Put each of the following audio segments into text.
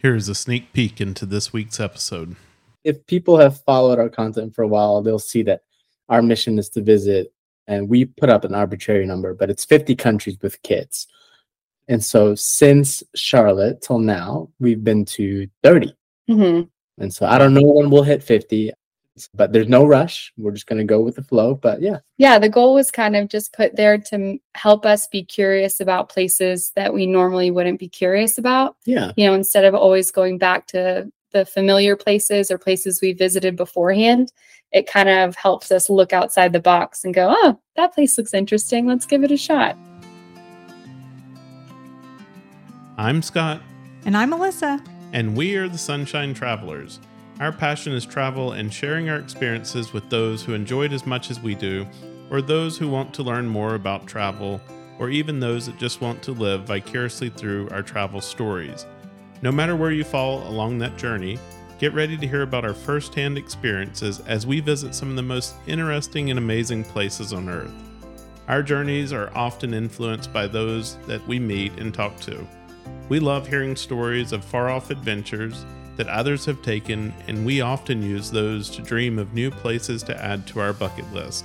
Here is a sneak peek into this week's episode. If people have followed our content for a while, they'll see that our mission is to visit, and we put up an arbitrary number, but it's 50 countries with kids. And so since Charlotte till now, we've been to 30. hmm And so I don't know when we'll hit 50, but there's no rush. We're just going to go with the flow. But yeah, Yeah, the goal was kind of just put there to help us be curious about places that we normally wouldn't be curious about. yeah, You know, instead of always going back to the familiar places or places we visited beforehand, it kind of helps us look outside the box and go, oh, that place looks interesting. Let's give it a shot. I'm Scott, And I'm Melissa. and we are the Sunshine Travelers. Our passion is travel and sharing our experiences with those who enjoy it as much as we do, or those who want to learn more about travel, or even those that just want to live vicariously through our travel stories. No matter where you fall along that journey, get ready to hear about our firsthand experiences as we visit some of the most interesting and amazing places on Earth. Our journeys are often influenced by those that we meet and talk to. We love hearing stories of far off adventures that others have taken, and we often use those to dream of new places to add to our bucket list.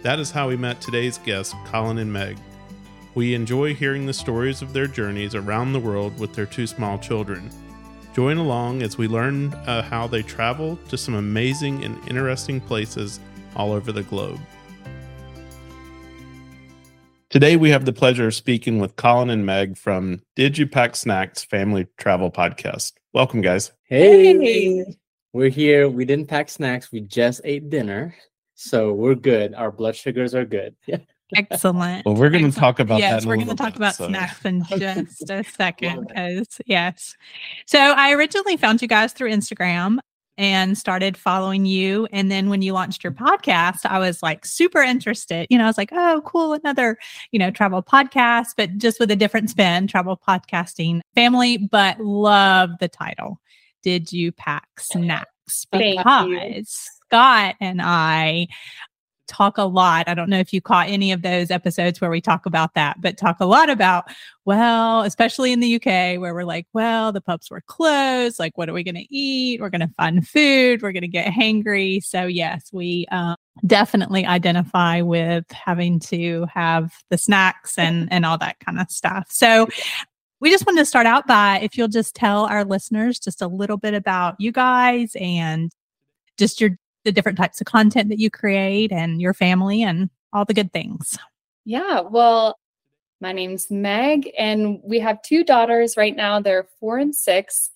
That is how we met today's guests, Colin and Meg. We enjoy hearing the stories of their journeys around the world with their two small children. Join along as we learn uh, how they travel to some amazing and interesting places all over the globe. Today, we have the pleasure of speaking with Colin and Meg from Did You Pack Snacks Family Travel Podcast. Welcome, guys. hey, Hey. we're here. We didn't pack snacks. We just ate dinner. So we're good. Our blood sugars are good. Yeah. Excellent. Well, we're going to talk about that. yes, we're going to talk bit, about so- snacks in just a second. Because yes, so I originally found you guys through Instagram and started following you. And then when you launched your podcast, I was like super interested. You know, I was like, oh, cool, another you know travel podcast, but just with a different spin, travel podcasting family. But love the title. Did you pack snacks? Because Scott and I talk a lot. I don't know if you caught any of those episodes where we talk about that, but talk a lot about, well, especially in the UK, where we're like, well, the pubs were closed. Like, what are we going to eat? We're going to find food. We're going to get hangry. So, yes, we um, definitely identify with having to have the snacks and, and all that kind of stuff. So, we just wanted to start out by if you'll just tell our listeners just a little bit about you guys and just your the different types of content that you create and your family and all the good things. Yeah, well, my name's Meg, and we have two daughters right now. They're four and six,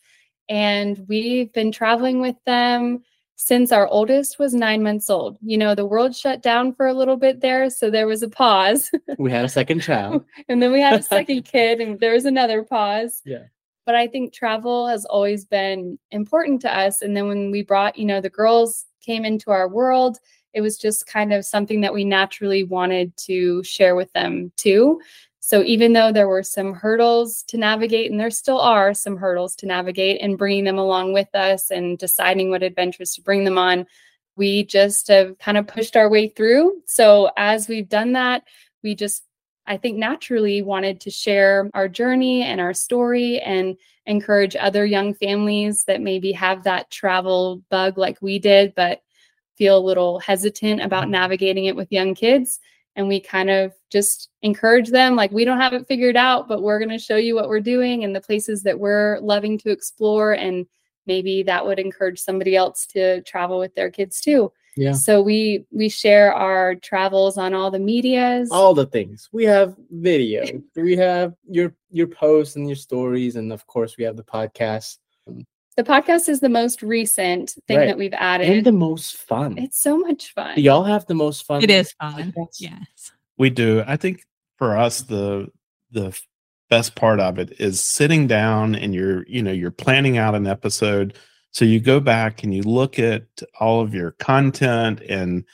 and we've been traveling with them since our oldest was nine months old. You know, the world shut down for a little bit there, so there was a pause. We had a second child. and then we had a second kid, and there was another pause. Yeah. But I think travel has always been important to us. And then when we brought, you know, the girls came into our world, it was just kind of something that we naturally wanted to share with them too. So even though there were some hurdles to navigate, and there still are some hurdles to navigate, and bringing them along with us and deciding what adventures to bring them on, we just have kind of pushed our way through. So as we've done that, we just I think naturally wanted to share our journey and our story and encourage other young families that maybe have that travel bug like we did, but feel a little hesitant about mm-hmm. navigating it with young kids. And we kind of just encourage them like, we don't have it figured out, but we're going to show you what we're doing and the places that we're loving to explore. And maybe that would encourage somebody else to travel with their kids too. Yeah. So we we share our travels on all the medias. All the things. We have video. we have your your posts and your stories, and of course we have the podcast. The podcast is the most recent thing Right. that we've added. And the most fun. it's so much fun. Do y'all have the most fun? It is fun. podcasts? Yes. We do. I think for us, the the best part of it is sitting down and you're you know you're planning out an episode. So you go back and you look at all of your content and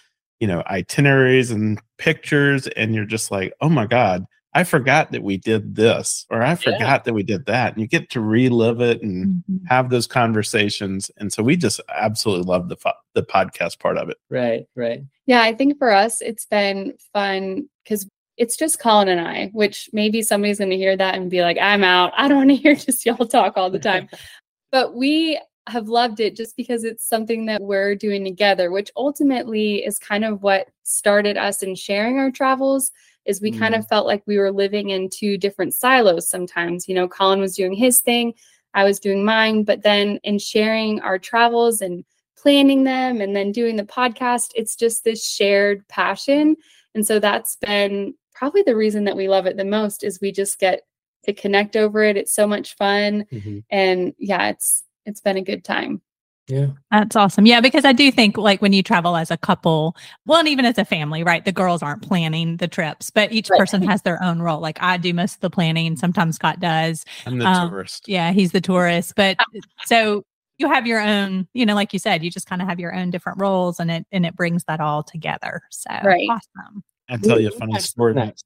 you know itineraries and pictures, and you're just like, oh my god, I forgot that we did this, or I forgot that we did that, and you get to relive it and Mhm. have those conversations. And so we just absolutely love the fo- the podcast part of it. Right, right. Yeah, I think for us it's been fun because it's just Colin and I, which maybe somebody's going to hear that and be like, I'm out. I don't want to hear just y'all talk all the time. but we have loved it just because it's something that we're doing together, which ultimately is kind of what started us in sharing our travels. Is we kind of felt like we were living in two different silos sometimes. You know, Colin was doing his thing, I was doing mine, but then in sharing our travels and planning them and then doing the podcast, it's just this shared passion. And so that's been probably the reason that we love it the most is we just get to connect over it. It's so much fun. Mhm. And yeah, it's it's been a good time. Yeah. That's awesome. Yeah, because I do think like when you travel as a couple, well, and even as a family, right? The girls aren't planning the trips, but each Right. person has their own role. Like I do most of the planning. Sometimes Scott does. I'm the Um, tourist. Yeah, he's the tourist. But so you have your own, you know, like you said, you just kind of have your own different roles and it and it brings that all together. So Right. awesome. I tell you a funny story. snacks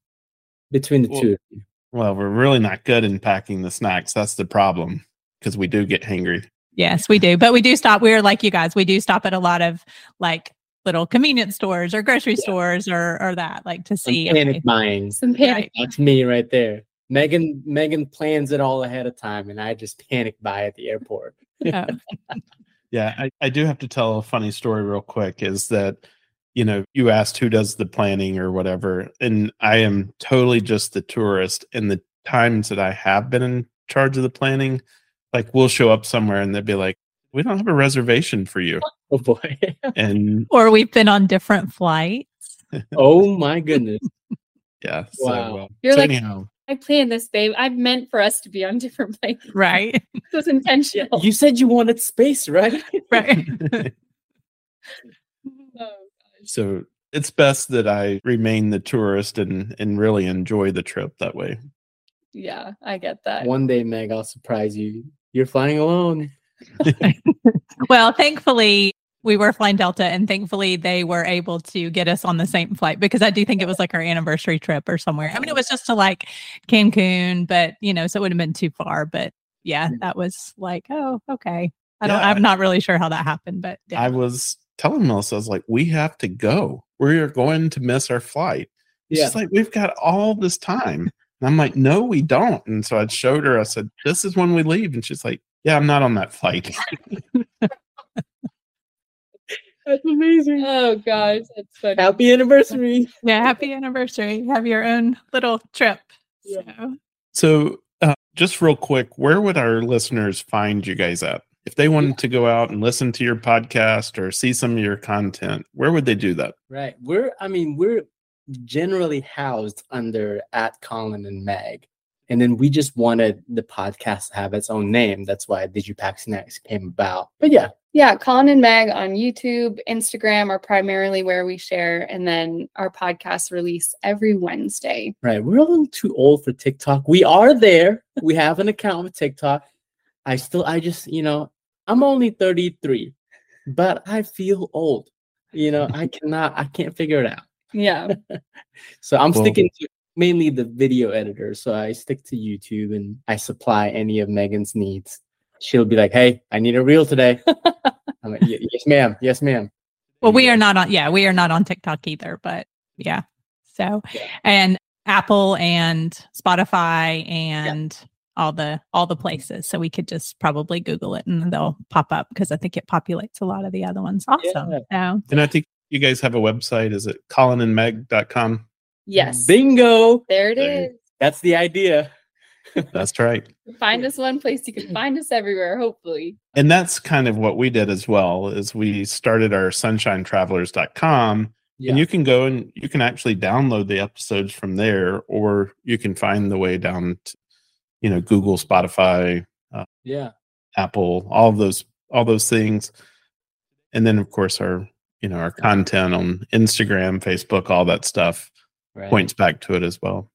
between the Well- two of you. Well, we're really not good in packing the snacks. That's the problem because we do get hangry. Yes, we do. But we do stop. We're like you guys. We do stop at a lot of like little convenience stores or grocery Yeah. stores or or that, like to see Some see. panic okay, buying. Some panic. That's me right there. Megan Megan plans it all ahead of time, and I just panic buy at the airport. oh, Yeah, I, I do have to tell a funny story real quick is that, you know, you asked who does the planning or whatever, and I am totally just the tourist. And the times that I have been in charge of the planning, like we'll show up somewhere and they'll be like, we don't have a reservation for you. Oh boy. And or we've been on different flights. oh my goodness. yeah. So, Wow. uh, You're so like- anyhow, I planned this, babe. I meant for us to be on different planes. Right. It was intentional. You said you wanted space, right? right. Oh, so it's best that I remain the tourist and and really enjoy the trip that way. yeah, I get that. One day, Meg, I'll surprise you. You're flying alone. Well, thankfully, we were flying Delta, and thankfully, they were able to get us on the same flight because I do think it was like our anniversary trip or somewhere. I mean, it was just to like Cancun, but you know, so it wouldn't have been too far. But yeah, that was like, oh, okay. I don't. Yeah. I'm not really sure how that happened, but yeah. I was telling Melissa, I was like, we have to go. We are going to miss our flight. Yeah. She's like, we've got all this time. And I'm like, no, we don't. And so I showed her, I said, this is when we leave. And she's like, yeah, I'm not on that flight. That's amazing. Oh gosh, that's funny. Happy anniversary. yeah. Happy anniversary. Have your own little trip. Yeah. So. So uh, just real quick, where would our listeners find you guys at? If they wanted to go out and listen to your podcast or see some of your content, where would they do that? Right. We're I mean, we're generally housed under at Colin and Meg. And then we just wanted the podcast to have its own name. That's why Did You Pack Snacks came about. But yeah, Yeah, Colin and Meg on YouTube, Instagram are primarily where we share, and then our podcast release every Wednesday. right. We're a little too old for TikTok. We are there. We have an account with TikTok. I still I just, you know, I'm only 33, but I feel old. You know, I cannot I can't figure it out. Yeah, So I'm Well- sticking to mainly the video editor. So I stick to YouTube and I supply any of Megan's needs. She'll be like, "Hey, I need a reel today." I'm like, "Yes, ma'am. Yes, ma'am." Well, we are not on. Yeah, we are not on TikTok either. But yeah. So Yeah. and Apple and Spotify and all the all the places. So we could just probably Google it and they'll pop up because I think it populates a lot of the other ones. Awesome. So And I think you guys have a website. Is it colinandmeg.com? yes, Bingo. there it There. is. That's the idea. That's right. Find us one place, you can find us everywhere. Hopefully, And that's kind of what we did as well is we started our sunshinetravelers.com Yeah. and you can go and you can actually download the episodes from there or you can find the way down to, you know google spotify uh, yeah. apple all of those all those things and then of course our you know our content on instagram facebook all that stuff Right. points back to it as well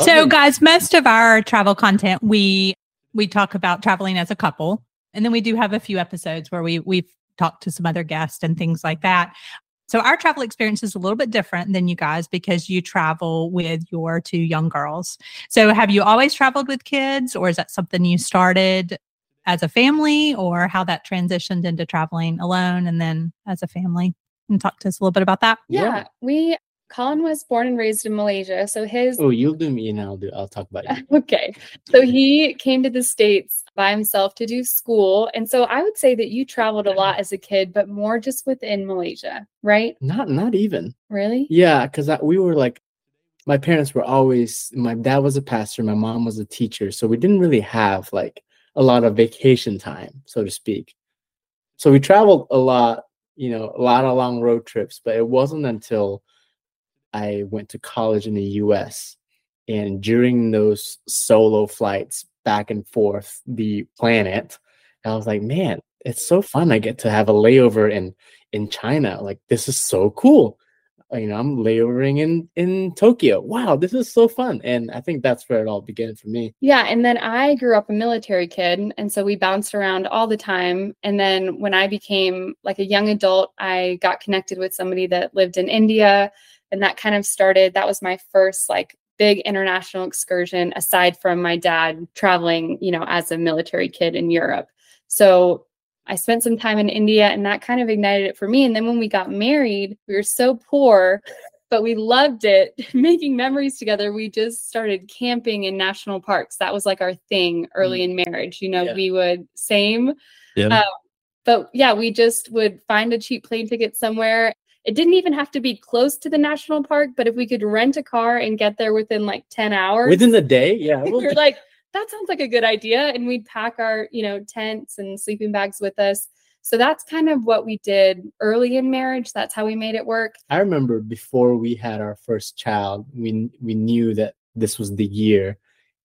so it. guys, most of our travel content we we talk about traveling as a couple. And then we do have a few episodes where we we've talked to some other guests and things like that. So our travel experience is a little bit different than you guys because you travel with your two young girls. So have you always traveled with kids or is that something you started as a family or how that transitioned into traveling alone and then as a family? And talk to us a little bit about that. yeah, Yeah. we Colin was born and raised in Malaysia. So his Oh, you'll do me and I'll do I'll talk about you. okay. So he came to the States by himself to do school. And so I would say that you traveled a lot as a kid, but more just within Malaysia, right? Not not even. Really? Yeah, because we were like my parents were always my dad was a pastor, my mom was a teacher, so we didn't really have like a lot of vacation time, so to speak. So we traveled a lot, you know, a lot of long road trips, but it wasn't until I went to college in the US and during those solo flights back and forth the planet, I was like, man, it's so fun. I get to have a layover in in China. Like this is so cool. Uh, You know, I'm layovering in in Tokyo. Wow, this is so fun. And I think that's where it all began for me. Yeah. And then I grew up a military kid. And so we bounced around all the time. And then when I became like a young adult, I got connected with somebody that lived in India. And that kind of started, that was my first like big international excursion aside from my dad traveling, you know, as a military kid in Europe. So I spent some time in India and that kind of ignited it for me. And then when we got married, we were so poor, but we loved it making memories together. We just started camping in national parks. That was like our thing early in marriage. You know, Yeah. we would, same. Yeah. Uh, but yeah, we just would find a cheap plane ticket somewhere. It didn't even have to be close to the national park, but if we could rent a car and get there within like 10 hours, Within the day, yeah. we were like, that sounds like a good idea. And we'd pack our, you know, tents and sleeping bags with us. So that's kind of what we did early in marriage. That's how we made it work. I remember before we had our first child, we we knew that this was the year,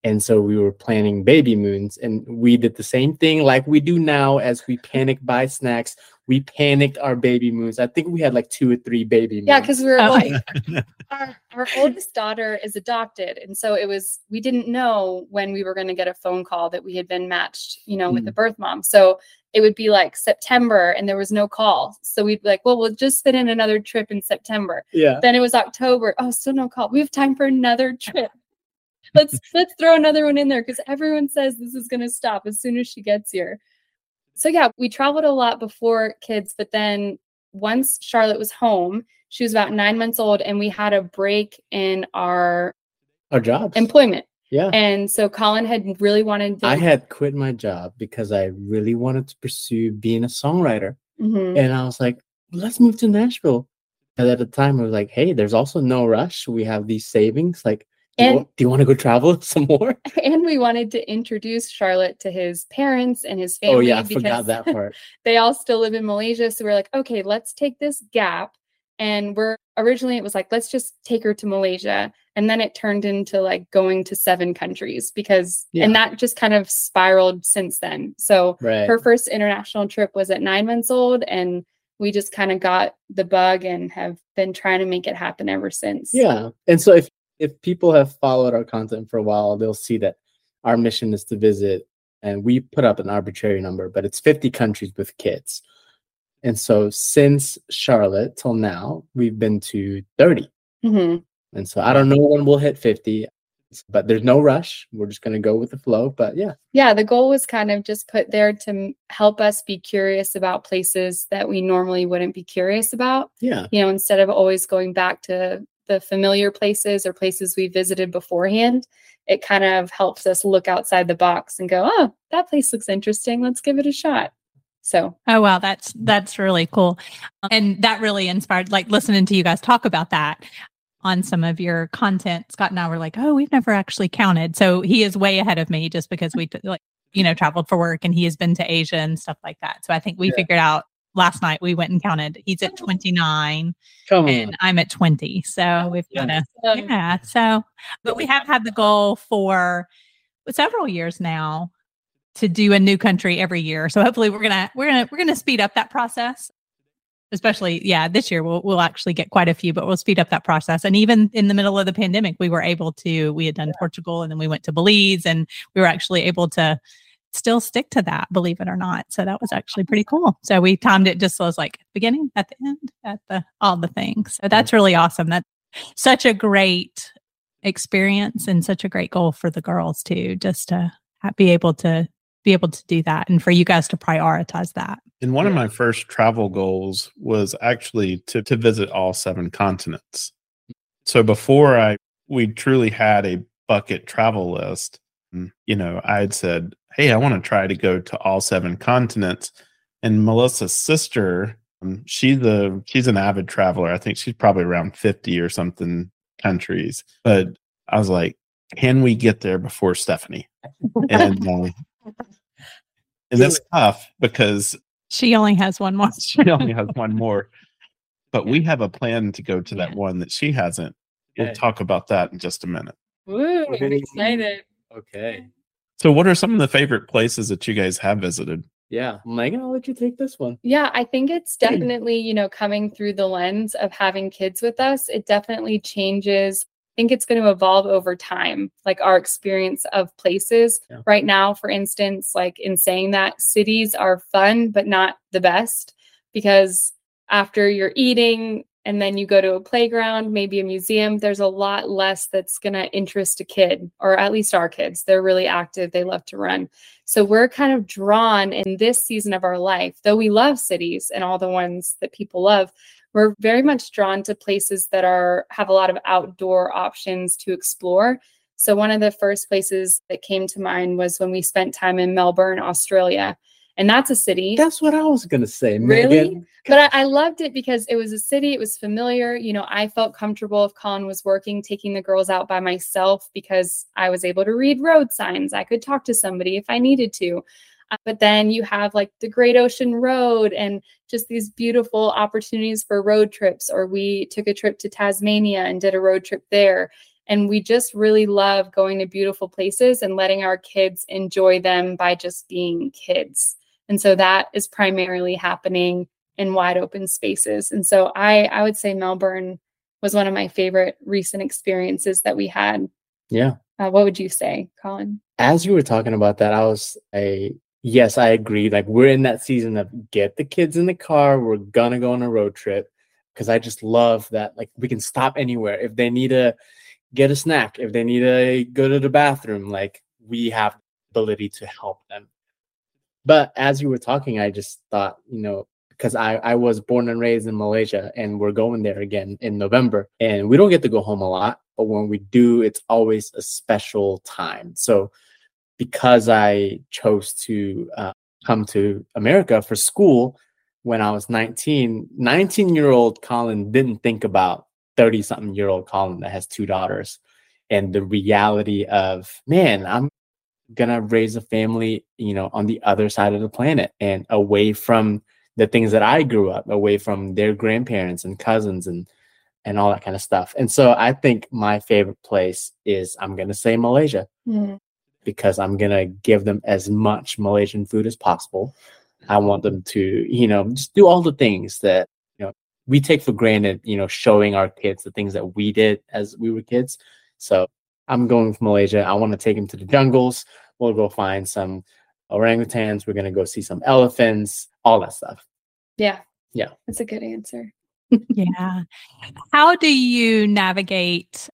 and so we were planning baby moons, and we did the same thing like we do now. As we panic buy snacks, we panicked our baby moons. I think we had like two or three baby moons. Yeah, because we were Oh. like, our, our oldest daughter is adopted. And so it was, we didn't know when we were going to get a phone call that we had been matched, you know, with the mm. birth mom. So it would be like September and there was no call. So we'd be like, well, we'll just fit in another trip in September. yeah, Then it was October. Oh, still no call. We have time for another trip. Let's let's throw another one in there because everyone says this is going to stop as soon as she gets here. So yeah, we traveled a lot before kids, but then once Charlotte was home, she was about nine months old, and we had a break in our our jobs. employment. yeah, And so Colin had really wanted to. I had quit my job because I really wanted to pursue being a songwriter. Mhm. And I was like, let's move to Nashville. And at the time, I was like, hey, there's also no rush. We have these savings. Like, do you, And- do you want to go travel some more? and we wanted to introduce Charlotte to his parents and his family. oh, yeah, I forgot that part. they all still live in Malaysia. So we're like, okay, let's take this gap. And we're originally, it was like, let's just take her to Malaysia. And then it turned into like going to seven countries because, Yeah. and that just kind of spiraled since then. So Right. her first international trip was at nine months old. And we just kind of got the bug and have been trying to make it happen ever since. Yeah. And so if if people have followed our content for a while, they'll see that our mission is to visit and we put up an arbitrary number, but it's 50 countries with kids. And so since Charlotte till now, we've been to 30. Mhm. And so I don't know when we'll hit 50, but there's no rush. We're just going to go with the flow. But yeah, yeah the goal was kind of just put there to help us be curious about places that we normally wouldn't be curious about yeah, you know instead of always going back to the familiar places or places we visited beforehand it kind of helps us look outside the box and go oh that place looks interesting let's give it a shot so Oh wow, that's that's really cool. And that really inspired like listening to you guys talk about that on some of your content. Scott and I were like, "Oh, we've never actually counted." So he is way ahead of me just because we like you know traveled for work and he has been to Asia and stuff like that. So I think we Yeah. figured out last night we went and counted. He's at 29 come on. and I'm at 20. So we've got Yeah. to yeah. So, but we have had the goal for several years now to do a new country every year. So hopefully we're gonna we're gonna we're gonna speed up that process. Especially, yeah, this year we'll we'll actually get quite a few, but we'll speed up that process. And even in the middle of the pandemic, we were able to. We had done Portugal, and then we went to Belize, and we were actually able to still stick to that, believe it or not. So that was actually pretty cool. So we timed it just so it was like beginning, at the end, at the all the things. So that's really awesome. That's such a great experience and such a great goal for the girls too, just to be able to be able to do that and for you guys to prioritize that. And one of my first travel goals was actually to, to visit all seven continents. So before I we truly had a bucket travel list, you know, I had said, "Hey, I want to try to go to all seven continents." And Melissa's sister, um, she's a she's an avid traveler. I think she's probably around 50 or something countries. But I was like, "Can we get there before Stephanie?" And um, and that's tough because She only has one more. she only has one more. But we have a plan to go to that Yeah. one that she hasn't. We'll Okay. talk about that in just a minute. Woo, I'm excited. Okay. So, what are some of the favorite places that you guys have visited? Yeah. Megan, I'll let you take this one. Yeah, I think it's definitely, you know, coming through the lens of having kids with us, it definitely changes. I think it's going to evolve over time, like our experience of places. Yeah. Right now, for instance, like in saying that cities are fun, but not the best because after you're eating and then you go to a playground, maybe a museum, there's a lot less that's going to interest a kid, or at least our kids. They're really active, they love to run. So we're kind of drawn in this season of our life, though we love cities and all the ones that people love, we're very much drawn to places that are have a lot of outdoor options to explore. So one of the first places that came to mind was when we spent time in Melbourne, Australia. And that's a city. That's what I was gonna say. Really? But I, I loved it because it was a city, it was familiar. You know, I felt comfortable if Colin was working, taking the girls out by myself because I was able to read road signs. I could talk to somebody if I needed to. Uh, but then you have like the Great Ocean Road and just these beautiful opportunities for road trips. Or we took a trip to Tasmania and did a road trip there. And we just really love going to beautiful places and letting our kids enjoy them by just being kids. And so that is primarily happening in wide open spaces. And so I I would say Melbourne was one of my favorite recent experiences that we had. Yeah. Uh, what would you say, Colin? As you were talking about that, I was a yes, I agree. Like we're in that season of get the kids in the car. We're gonna go on a road trip because I just love that. Like we can stop anywhere if they need to get a snack, if they need to go to the bathroom. Like we have the ability to help them. But as you were talking, I just thought, you know, because I, I was born and raised in Malaysia and we're going there again in November. And we don't get to go home a lot, but when we do, it's always a special time. So because I chose to uh, come to America for school when I was 19, 19 year old Colin didn't think about 30 something year old Colin that has two daughters and the reality of, man, I'm gonna raise a family, you know, on the other side of the planet and away from the things that I grew up, away from their grandparents and cousins and and all that kind of stuff. And so I think my favorite place is I'm gonna say Malaysia mm-hmm. because I'm gonna give them as much Malaysian food as possible. I want them to, you know, just do all the things that you know we take for granted. You know, showing our kids the things that we did as we were kids. So I'm going to Malaysia. I want to take them to the jungles. We'll go find some orangutans. We're gonna go see some elephants. All that stuff. Yeah. Yeah. That's a good answer. Yeah. How do you navigate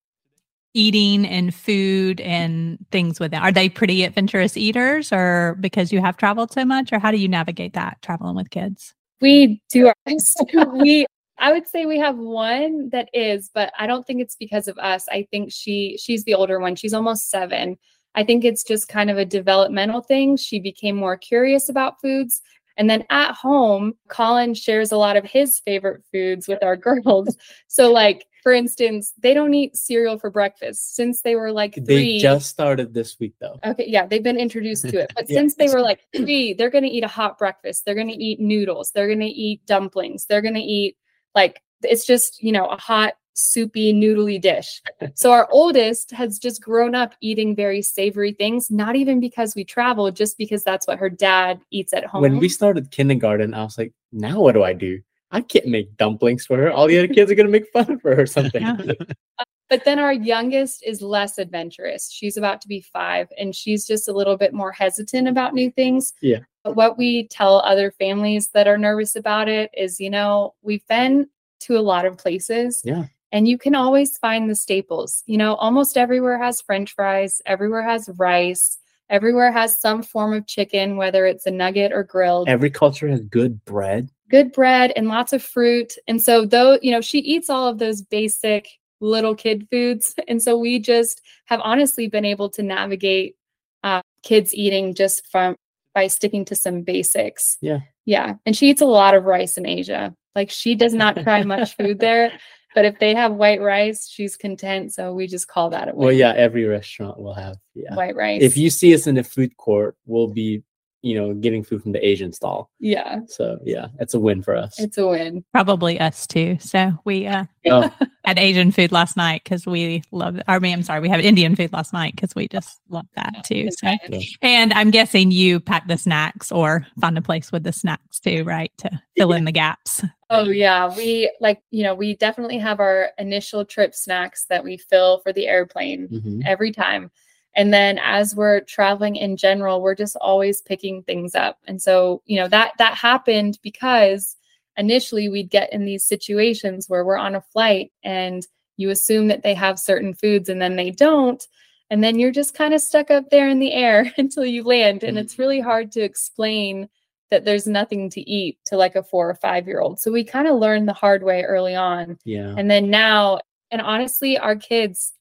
eating and food and things with them? Are they pretty adventurous eaters or because you have traveled so much or how do you navigate that traveling with kids? We do our best. we I would say we have one that is, but I don't think it's because of us. I think she she's the older one. She's almost 7. I think it's just kind of a developmental thing. She became more curious about foods. And then at home, Colin shares a lot of his favorite foods with our girls. so like for instance, they don't eat cereal for breakfast since they were like 3. They just started this week though. Okay, yeah, they've been introduced to it. But Yeah. since they were like three, they're going to eat a hot breakfast. They're going to eat noodles. They're going to eat dumplings. They're going to eat like it's just, you know, a hot, soupy, noodly dish. So our oldest has just grown up eating very savory things, not even because we travel, just because that's what her dad eats at home. When we started kindergarten, I was like, now what do I do? I can't make dumplings for her. All the other kids are gonna make fun of her or something. Yeah. Uh, but then our youngest is less adventurous. She's about to be five and she's just a little bit more hesitant about new things. Yeah. But what we tell other families that are nervous about it is, you know, we've been to a lot of places. Yeah. And you can always find the staples. You know, almost everywhere has french fries, everywhere has rice, everywhere has some form of chicken, whether it's a nugget or grilled Every culture has good bread. good bread and lots of fruit. And so though, you know, she eats all of those basic little kid foods. And so we just have honestly been able to navigate uh, kids eating just from by sticking to some basics. Yeah. Yeah. And she eats a lot of rice in Asia. Like she does not try much food there. But if they have white rice, she's content. So we just call that a Well, yeah, every restaurant will have. Yeah. white rice. If you see us in the food court, we'll be, you know, getting food from the Asian stall. yeah, So yeah, it's a win for us. it's a win. Probably us too. So we uh, Oh, had Asian food last night because we love. I mean, I'm sorry, we had Indian food last night because we just love that too. So, Okay. and I'm guessing you pack the snacks or find a place with the snacks too, right, to fill in the gaps. Oh yeah, we like you know we definitely have our initial trip snacks that we fill for the airplane mhm. every time. And then as we're traveling in general, we're just always picking things up. And so, you know, that that happened because initially we'd get in these situations where we're on a flight and you assume that they have certain foods and then they don't. And then you're just kind of stuck up there in the air until you land. And mm-hmm. it's really hard to explain that there's nothing to eat to like a four or five year old. So we kind of learned the hard way early on. Yeah. And then now, and honestly, our kids,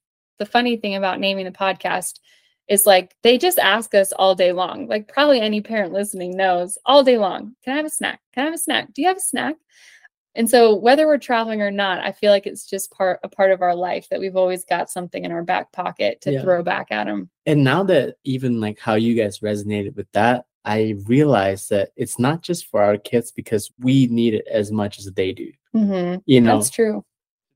the funny thing about naming the podcast is like they just ask us all day long. Like probably any parent listening knows all day long, can I have a snack? Can I have a snack? Do you have a snack? And so whether we're traveling or not, I feel like it's just part a part of our life that we've always got something in our back pocket to Yeah. throw back at them. And now that even like how you guys resonated with that, I realized that it's not just for our kids because we need it as much as they do. Mm-hmm. You know, That's true.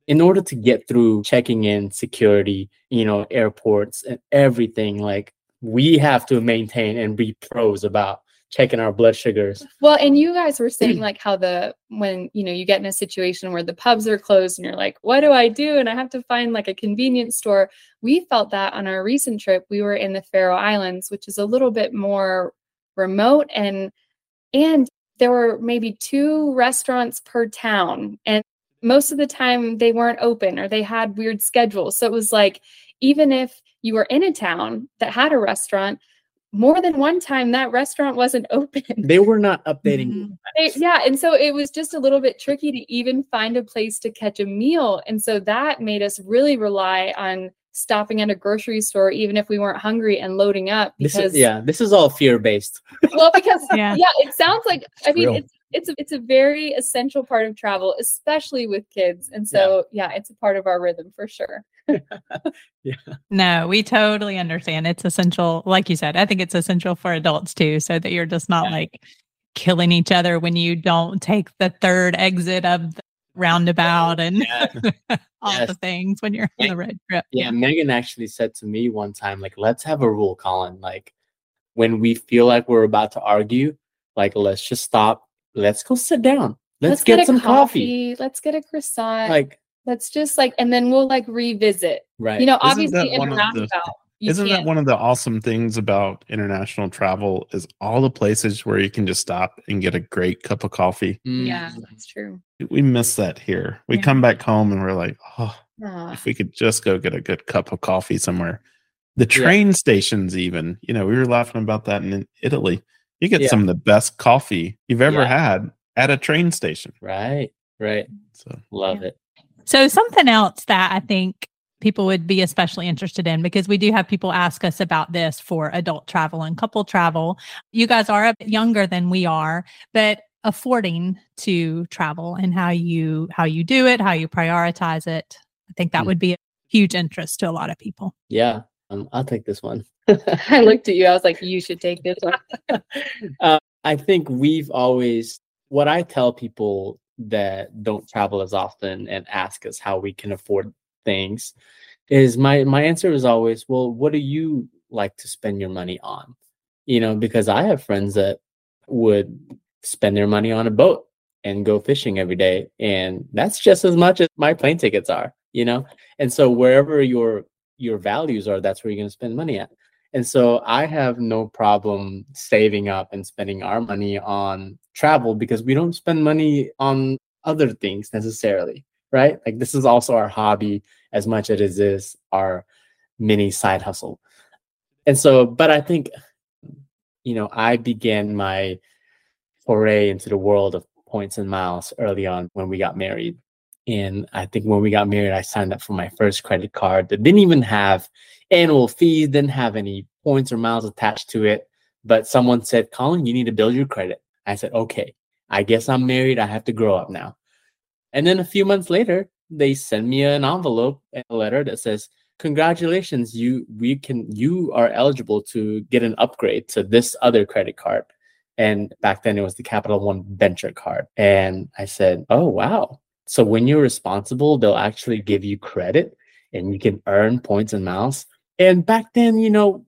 In order to get through checking in, security, you know, airports and everything, like we have to maintain and be pros about checking our blood sugars. Well, and you guys were saying like how the when you know you get in a situation where the pubs are closed and you're like, what do I do? And I have to find like a convenience store. We felt that on our recent trip. We were in the Faroe Islands, which is a little bit more remote and and there were maybe two restaurants per town and most of the time they weren't open or they had weird schedules. So it was like even if you were in a town that had a restaurant, more than one time that restaurant wasn't open. They were not updating. Mhm. They- yeah, and so it was just a little bit tricky to even find a place to catch a meal, and so that made us really rely on stopping at a grocery store, even if we weren't hungry, and loading up. This is, yeah, this is all fear based. well, because Yeah. yeah. it sounds like I mean real. it's it's a, it's a very essential part of travel, especially with kids, and so yeah, it's a part of our rhythm for sure. yeah. No, we totally understand. It's essential. Like you said, I think it's essential for adults too, so that you're just not Yeah. like killing each other when you don't take the third exit of the roundabout and all Yes. the things when you're on the road trip. Yeah, Megan actually said to me one time, like, let's have a rule, Colin. Like, when we feel like we're about to argue, like, let's just stop. Let's go sit down. Let's, get, a some coffee. Let's get a croissant. Like, let's just like, and then we'll like revisit. right. You know, Isn't obviously that in one of the- you Isn't that can't- one of the awesome things about international travel is all the places where you can just stop and get a great cup of coffee. Yeah, Mm. that's true. We miss that here. We Yeah. come back home and we're like, oh, Ah, if we could just go get a good cup of coffee somewhere. The train stations, even, you know, we were laughing about that in Italy. You get Yeah. some of the best coffee you've ever Yeah. had at a train station. Right. Right. So Love it. So something else that I think people would be especially interested in because we do have people ask us about this for adult travel and couple travel. You guys are a bit younger than we are, but affording to travel and how you how you do it, how you prioritize it. I think that Mm. would be a huge interest to a lot of people. Yeah. Um, I'll take this one. I looked at you. I was like, you should take this one. uh, I think we've always, what I tell people that don't travel as often and ask us how we can afford things is my my answer is always, well, what do you like to spend your money on? You know, because I have friends that would spend their money on a boat and go fishing every day, and that's just as much as my plane tickets are. You know, and so wherever your your values are, that's where you're going to spend money at. And so I have no problem saving up and spending our money on travel because we don't spend money on other things necessarily, right? Like this is also our hobby as much as it is our mini side hustle. And so, but I think, you know, I began my foray into the world of points and miles early on when we got married. And I think when we got married, I signed up for my first credit card that didn't even have annual fees, didn't have any points or miles attached to it. But someone said, Colin, you need to build your credit. I said, okay, I guess I'm married. I have to grow up now. And then a few months later, they send me an envelope and a letter that says, congratulations you we can you are eligible to get an upgrade to this other credit card and back then it was the capital one venture card and i said oh wow so when you're responsible they'll actually give you credit and you can earn points and miles and back then you know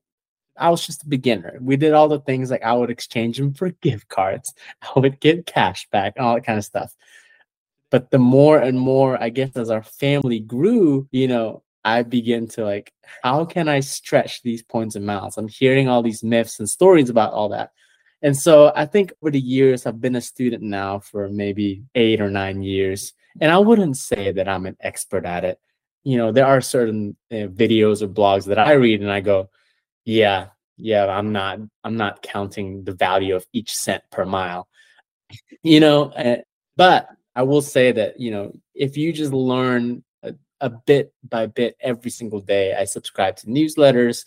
i was just a beginner we did all the things like i would exchange them for gift cards i would get cash back and all that kind of stuff but the more and more i guess as our family grew you know I begin to like, how can I stretch these points and miles? I'm hearing all these myths and stories about all that. And so I think over the years, I've been a student now for maybe eight or nine years. And I wouldn't say that I'm an expert at it. You know, there are certain uh, videos or blogs that I read and I go, yeah, yeah, I'm not, I'm not counting the value of each cent per mile, you know, uh, but I will say that, you know, if you just learn a bit by bit every single day. I subscribe to newsletters.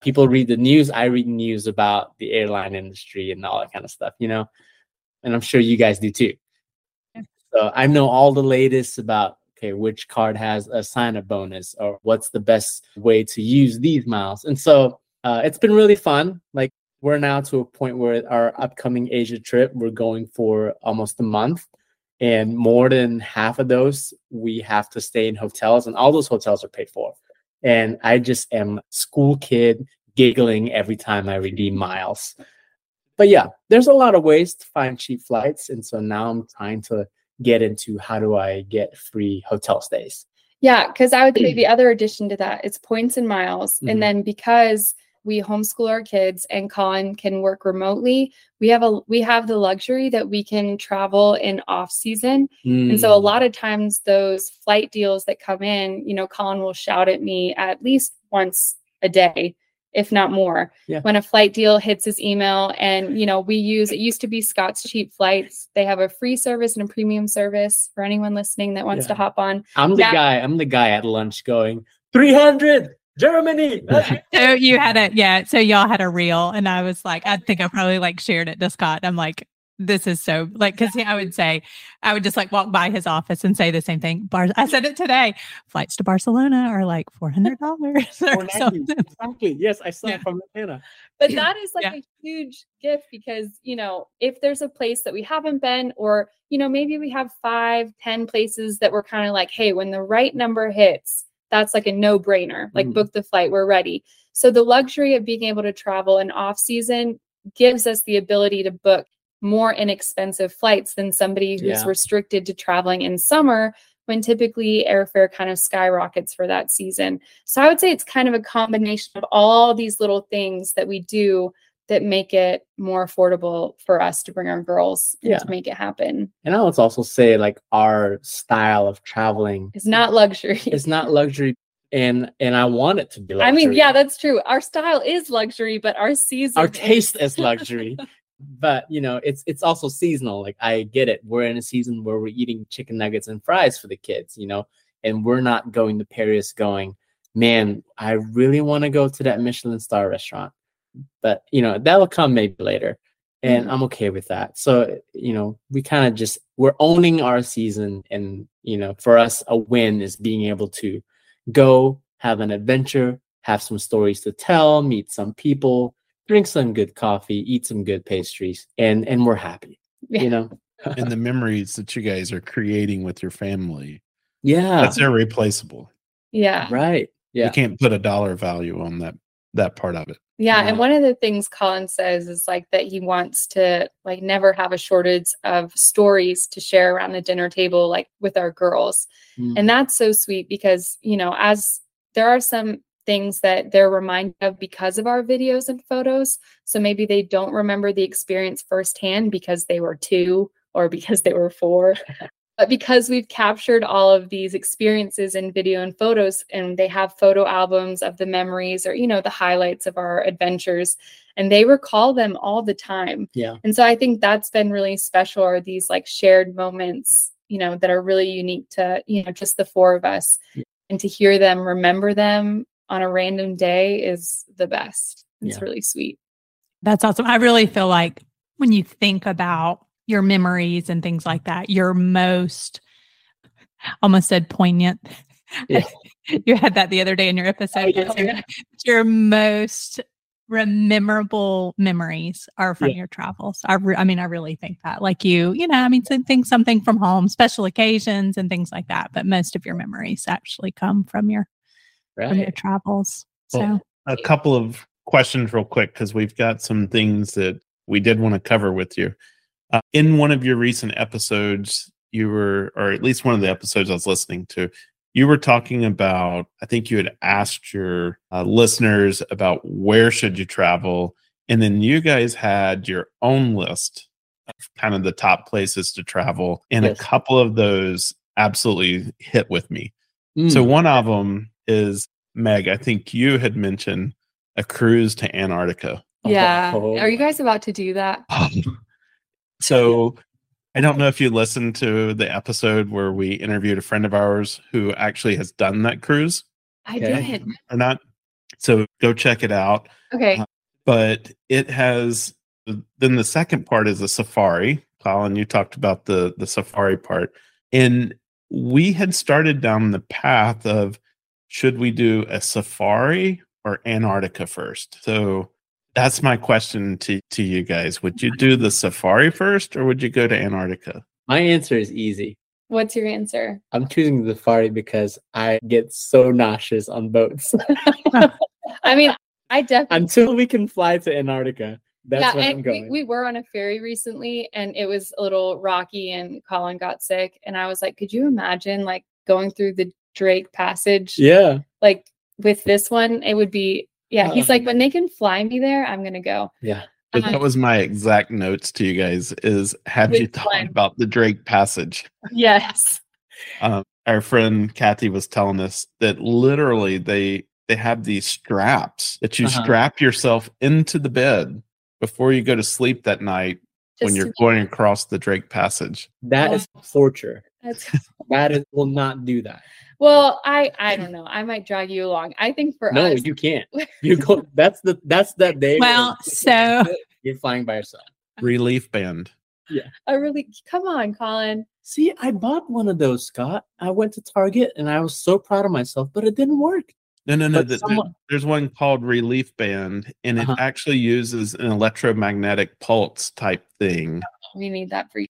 People read the news. I read news about the airline industry and all that kind of stuff, you know, and I'm sure you guys do too. So I know all the latest about okay, which card has a sign up bonus or what's the best way to use these miles. And so uh, it's been really fun. Like we're now to a point where our upcoming Asia trip, we're going for almost a month and more than half of those we have to stay in hotels and all those hotels are paid for and i just am school kid giggling every time i redeem miles but yeah there's a lot of ways to find cheap flights and so now i'm trying to get into how do i get free hotel stays yeah because i would say the other addition to that is points and miles mm-hmm. and then because we homeschool our kids and Colin can work remotely, we have a we have the luxury that we can travel in off season. Mm. And so a mm. lot of times those flight deals that come in, you know, Colin will shout at me at least once a day if not more yeah. when a flight deal hits his email and you know we use it used to be scott's cheap flights they have a free service and a premium service for anyone listening that wants yeah. to hop on i'm the guy i'm the guy at lunch going 300 Germany. so you had a yeah. So y'all had a reel, and I was like, I think I probably like shared it to Scott. I'm like, this is so like because I would say I would just like walk by his office and say the same thing. Bar- I said it today. Flights to Barcelona are like four hundred dollars Exactly. Yes, I saw yeah. from Atlanta. But that is like yeah. a huge gift because you know if there's a place that we haven't been, or you know maybe we have five, ten places that we're kind of like, hey, when the right number hits that's like a no brainer. Like mm. book the flight, we're ready. So the luxury of being able to travel in off season gives us the ability to book more inexpensive flights than somebody who's yeah. restricted to traveling in summer when typically airfare kind of skyrockets for that season. So I would say it's kind of a combination of all these little things that we do that make it more affordable for us to bring our girls yeah. to make it happen. And I would also say like our style of traveling is not luxury. It's not luxury. And and I want it to be luxury. I mean, yeah, that's true. Our style is luxury, but our season our taste is luxury. but you know, it's it's also seasonal. Like I get it. We're in a season where we're eating chicken nuggets and fries for the kids, you know, and we're not going to Paris going, man, I really want to go to that Michelin star restaurant but you know that'll come maybe later and mm-hmm. i'm okay with that so you know we kind of just we're owning our season and you know for us a win is being able to go have an adventure have some stories to tell meet some people drink some good coffee eat some good pastries and and we're happy yeah. you know? And the memories that you guys are creating with your family yeah. that's irreplaceable. Yeah. Right. Yeah. you can't put a dollar value on that that part of it yeah, and one of the things Colin says is like that he wants to like never have a shortage of stories to share around the dinner table like with our girls. Mm. And that's so sweet because, you know, as there are some things that they're reminded of because of our videos and photos. So maybe they don't remember the experience firsthand because they were 2 or because they were 4. But because we've captured all of these experiences in video and photos, and they have photo albums of the memories or, you know, the highlights of our adventures, and they recall them all the time. Yeah. And so I think that's been really special are these like shared moments, you know, that are really unique to, you know, just the four of us. And to hear them remember them on a random day is the best. It's Yeah. really sweet. That's awesome. I really feel like when you think about your memories and things like that, your most almost said poignant. Yeah. you had that the other day in your episode. Oh, yeah. Your most memorable memories are from Yeah. your travels. I, re- I mean, I really think that. Like you, you know, I mean, some things, something from home, special occasions and things like that. But most of your memories actually come from your from your travels. So Well, a couple of questions real quick because we've got some things that we did want to cover with you. Uh, in one of your recent episodes, you were, or at least one of the episodes I was listening to, you were talking about. I think you had asked your uh, listeners about where should you travel, and then you guys had your own list of kind of the top places to travel, and Yes. a couple of those absolutely hit with me. So Mm. one of them is Meg. I think you had mentioned a cruise to Antarctica. Yeah. Oh. Are you guys about to do that? so I don't know if you listened to the episode where we interviewed a friend of ours who actually has done that cruise I Okay. did. or not. So go check it out. Okay. Uh, But it has then the second part is a safari. Colin, you talked about the the safari part. And we had started down the path of should we do a safari or Antarctica first? So that's my question to, to you guys. Would you do the safari first or would you go to Antarctica? My answer is easy. What's your answer? I'm choosing the safari because I get so nauseous on boats. I mean, I definitely Until we can fly to Antarctica, that's yeah, when I'm and we, we were on a ferry recently and it was a little rocky and Colin got sick. And I was like, could you imagine like going through the Drake passage? yeah. Like with this one, it would be yeah. He's Uh-uh. like, when they can fly me there, I'm gonna go. Yeah. Um, that was my exact notes to you guys is have you Which thought one? about the Drake passage? Yes. um, our friend Kathy was telling us that literally they they have these straps that you Uh-huh. strap yourself into the bed before you go to sleep that night when you're going across the Drake Passage. That is torture. That's- That is will not do that. well, I I don't know. I might drag you along. I think for us No, us, you can't. You go that's the that's that day. Well, so- you're flying by yourself. Relief band. Yeah. I really come on, Colin. See, I bought one of those, Scott. I went to Target and I was so proud of myself, but it didn't work. No, no, no. But th- th- someone- there's one called Relief Band, and it Uh-huh. actually uses an electromagnetic pulse type thing. We need that for you.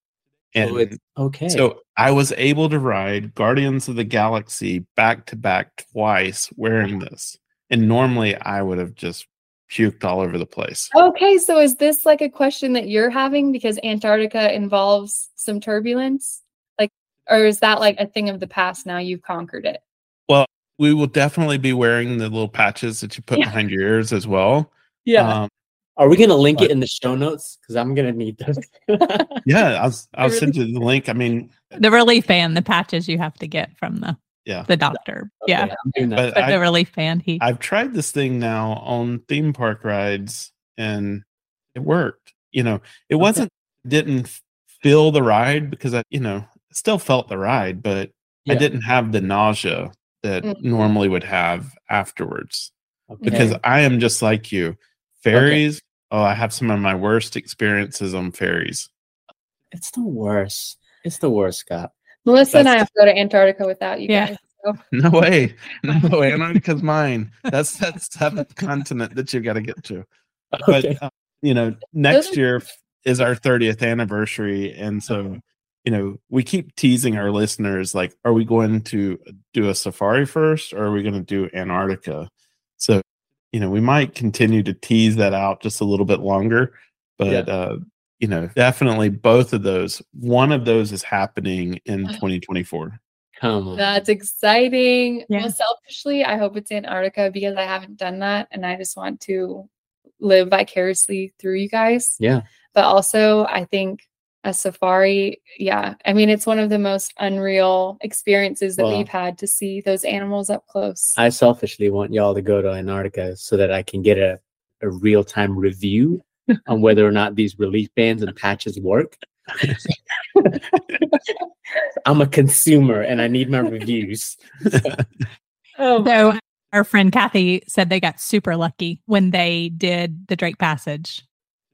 And So it's okay. So I was able to ride Guardians of the Galaxy back to back twice wearing this. And normally I would have just puked all over the place. Okay, so is this like a question that you're having because Antarctica involves some turbulence? Like, or is that like a thing of the past now you've conquered it? Well, we will definitely be wearing the little patches that you put Yeah. behind your ears as well. yeah. Um, Are we gonna link it in the show notes? Because I'm gonna need those. yeah, I'll, I'll send you the link. I mean, the relief band, the patches you have to get from the Yeah. the doctor. Yeah. Okay, I'm doing that. but But the I, relief band, he I've tried this thing now on theme park rides and it worked. You know, it wasn't, didn't feel the ride because I, you know, still felt the ride, but I didn't have the nausea that Mhm. normally would have afterwards Okay. because I am just like you. Ferries, oh, I have some of my worst experiences on ferries. it's the worst. It's the worst, Scott. Melissa and I That's- have to go to Antarctica without you Yeah. guys. So. No way. No, way Antarctica's mine. That's that seventh continent that you've got to get to. But Okay. uh, you know, next are- year is our 30th anniversary, and so you know, we keep teasing our listeners like, are we going to do a safari first, or are we going to do Antarctica? So, you know, we might continue to tease that out just a little bit longer, but Yeah. uh, you know, definitely both of those. One of those is happening in 2024. Come on. That's exciting. Yeah. Well, selfishly, I hope it's Antarctica because I haven't done that and I just want to live vicariously through you guys. Yeah. But also, I think a safari, yeah. I mean, it's one of the most unreal experiences that Well- we've had to see those animals up close. I selfishly want y'all to go to Antarctica so that I can get a, a real time review on whether or not these relief bands and patches work. I'm a consumer and I need my reviews. Oh, So our friend Kathy said they got super lucky when they did the Drake Passage.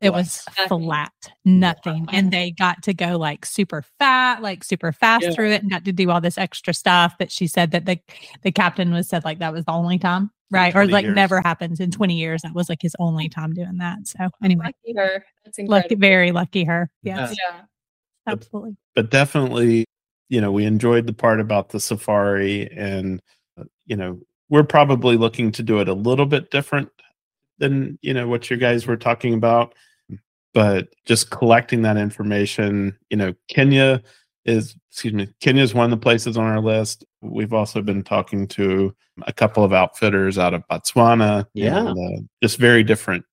It was Nothing. flat, nothing. And they got to go like super fat, like super fast Yeah. through it and got to do all this extra stuff. But she said that the the captain was said like that was the only time. Right. Or like years. never happens in 20 years. That was like his only time doing that. So anyway, lucky her. That's lucky, incredible. very lucky her. Yes, Yeah. absolutely. but definitely, you know, we enjoyed the part about the safari, and uh, you know, we're probably looking to do it a little bit different than you know what you guys were talking about. But just collecting that information, you know, Kenya is excuse me, Kenya is one of the places on our list. We've also been talking to a couple of outfitters out of Botswana. Yeah. and, uh, just very different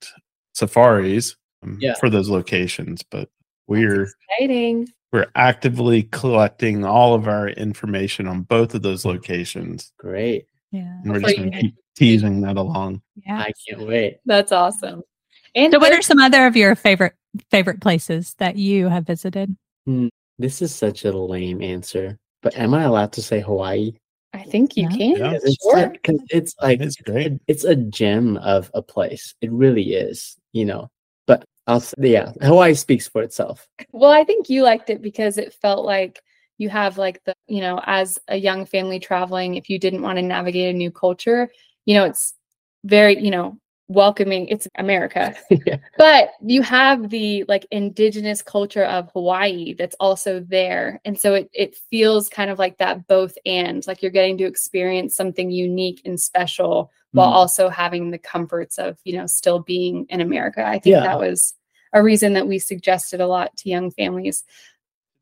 safaris um, Yeah. for those locations. But we're Exciting. we're actively collecting all of our information on both of those locations. Great. Yeah. And we're Hopefully just going to keep teasing that along. Yeah. I can't wait. That's awesome. And So what are some other of your favorite favorite places that you have visited? Hmm, this is such a lame answer, but am I allowed to say Hawaii? I think you Yeah. can. Yeah. It's, Sure. like- 'cause it's like It's great. it's a gem of a place. It really is, you know. But I'll say, yeah, Hawaii speaks for itself. Well, I think you liked it because it felt like you have like the, you know, as a young family traveling, if you didn't want to navigate a new culture, you know, it's very, you know, welcoming. It's America. yeah. but you have the like indigenous culture of Hawaii that's also there. And so it it feels kind of like that both and like you're getting to experience something unique and special while Mm. also having the comforts of, you know, still being in America. I think Yeah. that was a reason that we suggested a lot to young families.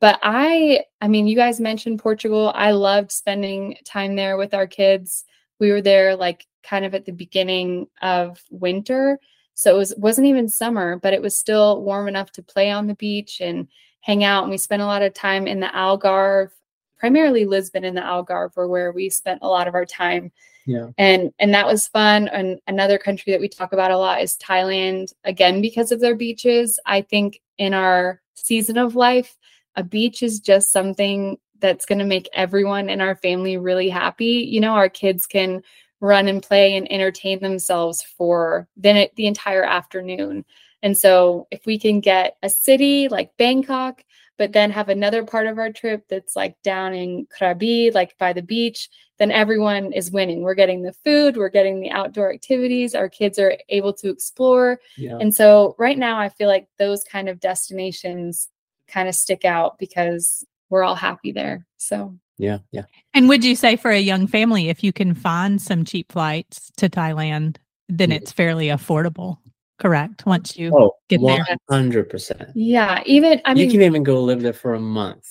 But I I mean, you guys mentioned Portugal. I loved spending time there with our kids. We were there like kind of at the beginning of winter. So it was wasn't even summer, but it was still warm enough to play on the beach and hang out. And we spent a lot of time in the Algarve, primarily Lisbon and the Algarve were where we spent a lot of our time. Yeah. And and that was fun. And another country that we talk about a lot is Thailand, again because of their beaches. I think in our season of life, a beach is just something that's going to make everyone in our family really happy. You know, our kids can run and play and entertain themselves for then it, the entire afternoon. And so if we can get a city like Bangkok, but then have another part of our trip that's like down in Krabi, like by the beach, then everyone is winning. We're getting the food, we're getting the outdoor activities, our kids are able to explore. Yeah. And so right now I feel like those kind of destinations kind of stick out because we're all happy there. So Yeah. Yeah. And would you say for a young family, if you can find some cheap flights to Thailand, then it's fairly affordable, correct? Once you Oh, Get there. 100%. yeah, even I mean you can even go live there for a month.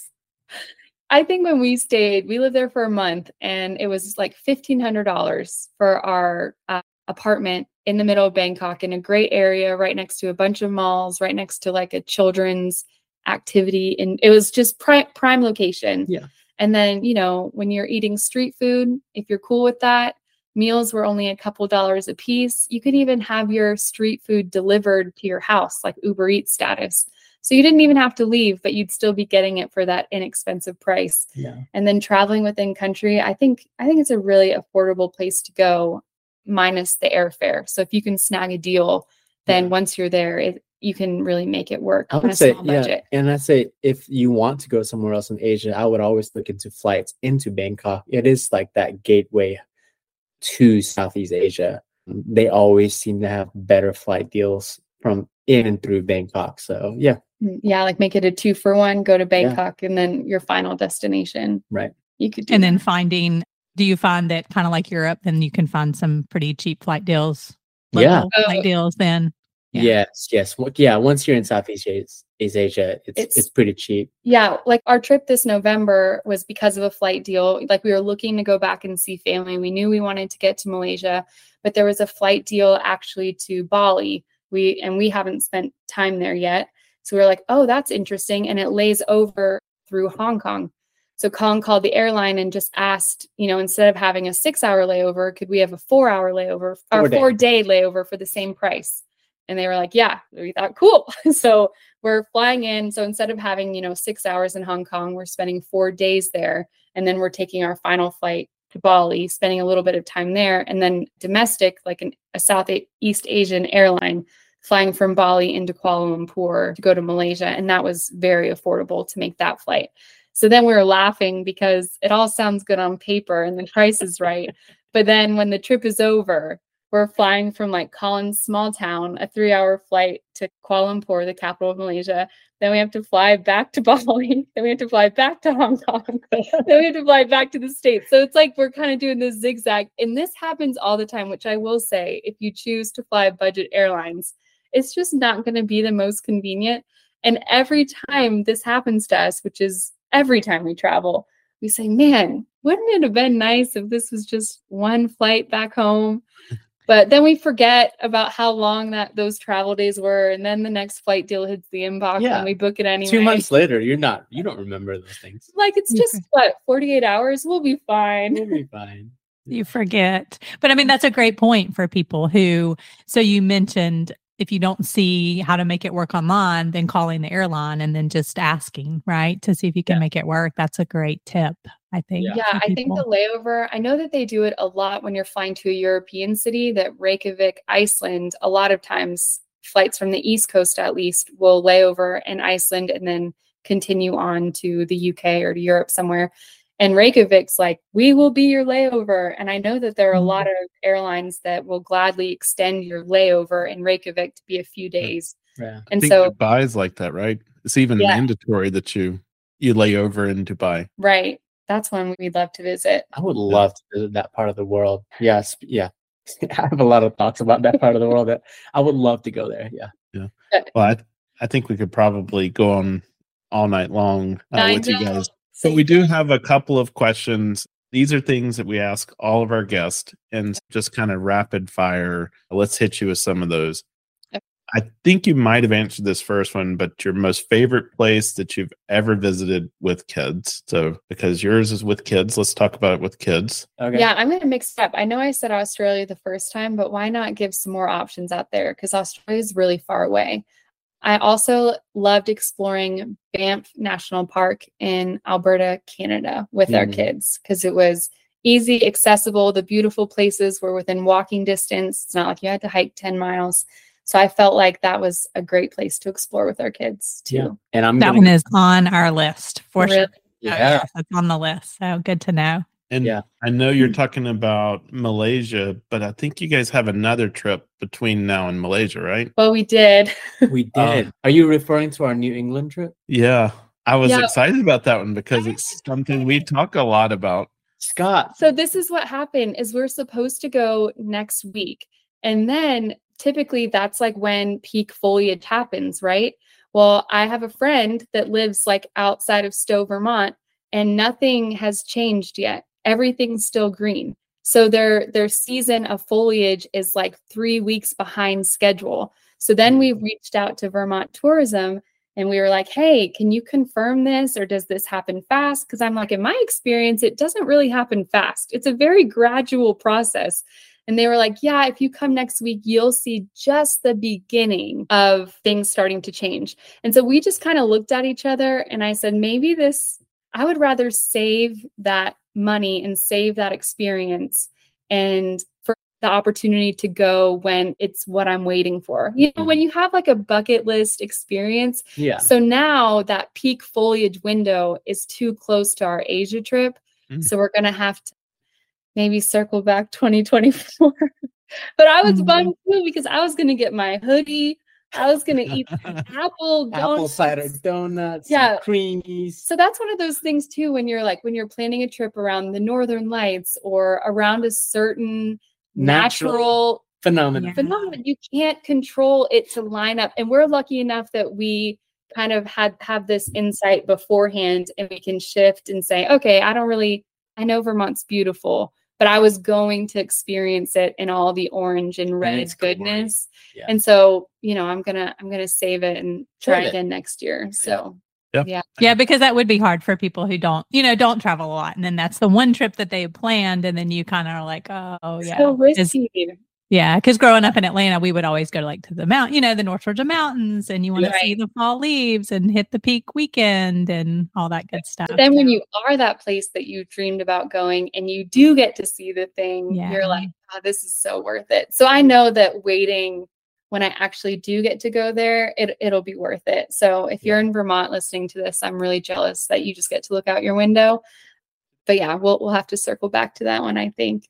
I think when we stayed, we lived there for a month and it was like $1,500 for our uh, apartment in the middle of Bangkok in a great area right next to a bunch of malls, right next to like a children's activity. And it was just prime, prime location. Yeah. And then, you know, when you're eating street food, if you're cool with that, meals were only a couple dollars a piece. You could even have your street food delivered to your house, like Uber Eats status. So you didn't even have to leave, but you'd still be getting it for that inexpensive price. Yeah. And then traveling within country, I think I think it's a really affordable place to go, minus the airfare. So if you can snag a deal, then Yeah. once you're there, it, you can really make it work I on a would say, small yeah. budget. And I say, if you want to go somewhere else in Asia, I would always look into flights into Bangkok. It is like that gateway to Southeast Asia. They always seem to have better flight deals from in and through Bangkok. So, yeah. Mm, Yeah, like make it a two for one, go to Bangkok and then your final destination. Right. You could do and then finding do you find that kind of like Europe, then you can find some pretty cheap flight deals? Yeah. local Oh. Flight deals then. Yeah. Yes. Yes. Yeah. Once you're in Southeast Asia, it's, It's- it's pretty cheap. Yeah, like our trip this November was because of a flight deal. Like we were looking to go back and see family. We knew we wanted to get to Malaysia, but there was a flight deal actually to Bali. We and we haven't spent time there yet. So we are like, "Oh, that's interesting." And it lays over through Hong Kong. So Kong called the airline and just asked, you know, instead of having a 6-hour layover, could we have a 4-hour layover or Four day. 4-day layover for the same price? And they were like, "Yeah." We thought, "Cool." so we're flying in. So instead of having, you know, six hours in Hong Kong, we're spending four days there. And then we're taking our final flight to Bali, spending a little bit of time there. And then domestic, like an, a Southeast Asian airline, flying from Bali into Kuala Lumpur to go to Malaysia. And that was very affordable to make that flight. So then we were laughing because it all sounds good on paper and the price is right. But then when the trip is over, we're flying from like Collins small town, a three hour flight to Kuala Lumpur, the capital of Malaysia. Then we have to fly back to Bali. Then we have to fly back to Hong Kong. then we have to fly back to the States. So it's like we're kind of doing this zigzag. And this happens all the time, which I will say if you choose to fly budget airlines, it's just not going to be the most convenient. And every time this happens to us, which is every time we travel, we say, man, wouldn't it have been nice if this was just one flight back home? But then we forget about how long that those travel days were, and then the next flight deal hits the inbox Yeah. and we book it anyway. Two months later, you're not. You don't remember those things. Like it's just what forty eight hours. We'll be fine. We'll be fine. you forget. But I mean, that's a great point for people who, so you mentioned if you don't see how to make it work online, then calling the airline and then just asking, right, to see if you can Yeah. make it work. That's a great tip, I think. Yeah. Yeah, I think the layover, I know that they do it a lot when you're flying to a European city, that Reykjavik, Iceland, a lot of times flights from the East Coast at least will lay over in Iceland and then continue on to the UK or to Europe somewhere. And Reykjavik's like, we will be your layover. And I know that there are a Mhm. lot of airlines that will gladly extend your layover in Reykjavik to be a few days. Yeah. I And think so, Dubai's like that, right? It's even Yeah. mandatory that you you lay over in Dubai. right, that's one we'd love to visit. I would love to visit that part of the world. Yes. Yeah. I have a lot of thoughts about that part of the world that I would love to go there. Yeah. Yeah. Well, I, I think we could probably go on all night long uh, with you guys. But we do have a couple of questions. These are things that we ask all of our guests and just kind of rapid fire. Let's hit you with some of those. Okay. I think you might have answered this first one, but your most favorite place that you've ever visited with kids. So, because yours is with kids, let's talk about it with kids. Okay. Yeah, I'm going to mix it up. I know I said Australia the first time, but why not give some more options out there? Because Australia is really far away. I also loved exploring Banff National Park in Alberta, Canada with our Mhm. kids because it was easy, accessible. The beautiful places were within walking distance. It's not like you had to hike 10 miles. So I felt like that was a great place to explore with our kids too. Yeah. And I'm That gonna, one is on our list for Really? sure. Oh, Yeah. It's on the list. So good to know. And Yeah. I know you're talking about Malaysia, but I think you guys have another trip between now and Malaysia, right? Well, we did. We Uh, did. Are you referring to our New England trip? Yeah. I was Yeah. excited about that one because it's something we talk a lot about. Scott. So this is what happened is we're supposed to go next week. And then typically that's like when peak foliage happens, right? Well, I have a friend that lives like outside of Stowe, Vermont, and nothing has changed yet. Everything's still green. So their their season of foliage is like 3 weeks behind schedule. So then we mm. reached out to Vermont Tourism and we were like, hey, can you confirm this or does this happen fast? Because I'm like, in my experience, it doesn't really happen fast. It's a very gradual process. And they were like, yeah, if you come next week, you'll see just the beginning of things starting to change. And so we just kind of looked at each other and I said, maybe this, I would rather save that money and save that experience and for the opportunity to go when it's what I'm waiting for. You know, when you have like a bucket list experience, Yeah. so now that peak foliage window is too close to our Asia trip. Mm. So we're going to have to maybe circle back 2024. but I was Mhm. bummed too because I was going to get my hoodie. I was going to eat apple Apple donuts. cider donuts. Yeah. Creemees. So that's one of those things too when you're like when you're planning a trip around the northern lights or around a certain Natural natural Phenomenal. Yeah. phenomenon. You can't control it to line up. And we're lucky enough that we kind of had have this insight beforehand and we can shift and say, okay, I don't really, I know Vermont's beautiful, but I was going to experience it in all the orange and red it's great. goodness. Yeah. And so, you know, I'm gonna I'm gonna save it and try Save it. again next year. So Yeah, Yeah, because that would be hard for people who don't, you know, don't travel a lot. And then that's the one trip that they planned. And then you kind of are like, oh, yeah. so Is- risky. Yeah, because growing up in Atlanta, we would always go to like to the mount, you know, the North Georgia mountains, and you want to see the fall leaves and hit the peak weekend and all that good stuff. But then when you are that place that you dreamed about going and you do get to see the thing, Yeah. you're like, oh, this is so worth it. So I know that waiting when I actually do get to go there, it, it'll be worth it. So if you're in Vermont listening to this, I'm really jealous that you just get to look out your window. But yeah, we'll we'll have to circle back to that one, I think.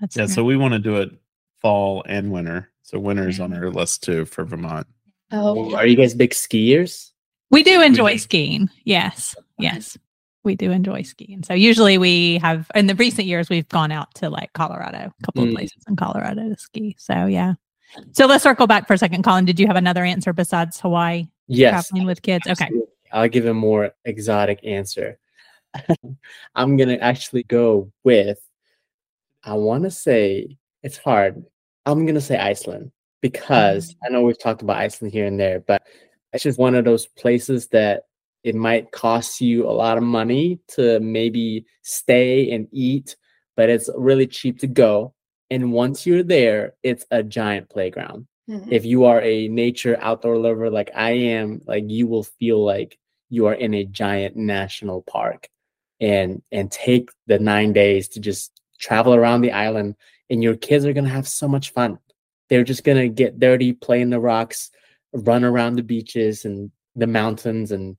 That's Yeah, great. so we want to do it fall and winter. So winter's on our list too for Vermont. Oh, Are you guys big skiers? we do enjoy do. skiing. Yes, yes, we do enjoy skiing. So usually we have in the recent years we've gone out to like Colorado, a couple of Mm. places in Colorado to ski. So yeah. So let's circle back for a second. Colin, did you have another answer besides Hawaii Yes. traveling with kids? Okay. I'll give a more exotic answer. I'm gonna actually go with. I want to say it's hard. I'm gonna say Iceland because I know we've talked about Iceland here and there, but it's just one of those places that it might cost you a lot of money to maybe stay and eat, but it's really cheap to go. And once you're there, it's a giant playground mhm. if you are a nature outdoor lover like I am, like you will feel like you are in a giant national park and and take the 9 days to just travel around the island and your kids are going to have so much fun. They're just going to get dirty, play in the rocks, run around the beaches and the mountains and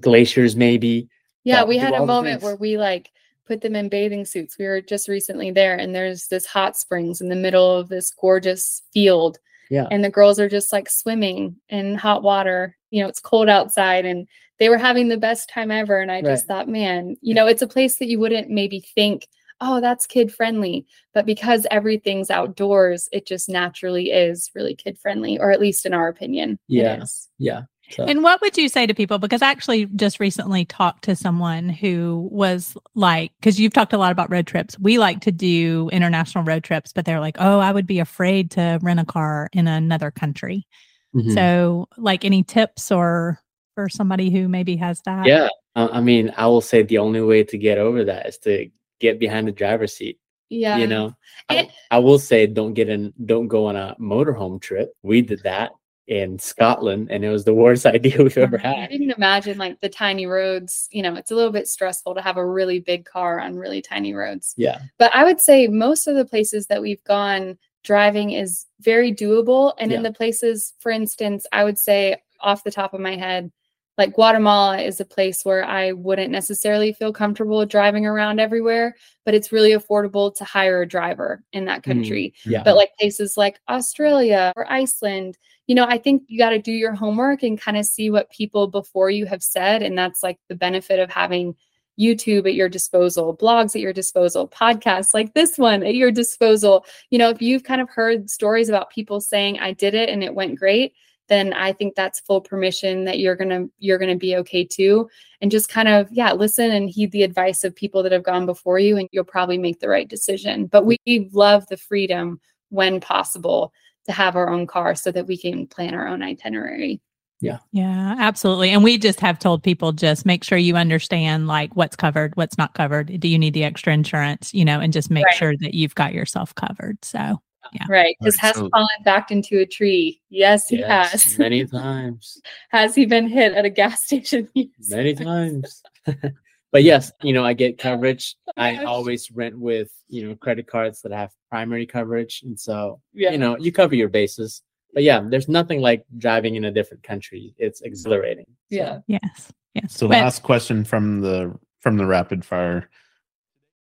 glaciers maybe. Yeah, Yeah, we had a moment where we like put them in bathing suits. We were just recently there, and there's this hot springs in the middle of this gorgeous field. Yeah. And the girls are just like swimming in hot water. You know, it's cold outside, and they were having the best time ever. And I just thought, man, you know, it's a place that you wouldn't maybe think, oh, that's kid friendly. But because everything's outdoors, it just naturally is really kid friendly, or at least in our opinion. Yes. Yeah. Yeah. So And what would you say to people? Because I actually just recently talked to someone who was like, because you've talked a lot about road trips. We like to do international road trips, but they're like, oh, I would be afraid to rent a car in another country. mhm. So, like, any tips or for somebody who maybe has that? yeah, I I mean, I will say the only way to get over that is to get behind the driver's seat. Yeah. you know I, And- I will say don't get in don't go on a motorhome trip we did that in scotland and it was the worst idea we've ever mm-hmm. had. I didn't imagine like the tiny roads. You know, it's a little bit stressful to have a really big car on really tiny roads. yeah But I would say most of the places that we've gone, driving is very doable. And in the places, for instance, I would say off the top of my head, like Guatemala is a place where I wouldn't necessarily feel comfortable driving around everywhere, but it's really affordable to hire a driver in that Mm, country yeah but like places like Australia or Iceland, you know, I think you got to do your homework and kind of see what people before you have said. And that's like the benefit of having YouTube at your disposal, blogs at your disposal, podcasts like this one at your disposal. You know, if you've kind of heard stories about people saying, I did it and it went great, then I think that's full permission that you're gonna you're gonna be okay too. And just kind of, yeah, listen and heed the advice of people that have gone before you, and you'll probably make the right decision. But we love the freedom when possible to have our own car so that we can plan our own itinerary. Yeah, Yeah, absolutely. And we just have told people just make sure you understand like what's covered, what's not covered. Do you need the extra insurance, you know, and just make Right. sure that you've got yourself covered. So, Right. Because has so- fallen back into a tree. Yes, he yes, has. many times has he been hit at a gas station? Yes. many times but yes you know i get coverage i always rent with you know credit cards that have primary coverage and so Yeah. you know you cover your bases but yeah there's nothing like driving in a different country it's exhilarating So, Yeah. yes. Yes. So the Well, last question from the from the rapid fire.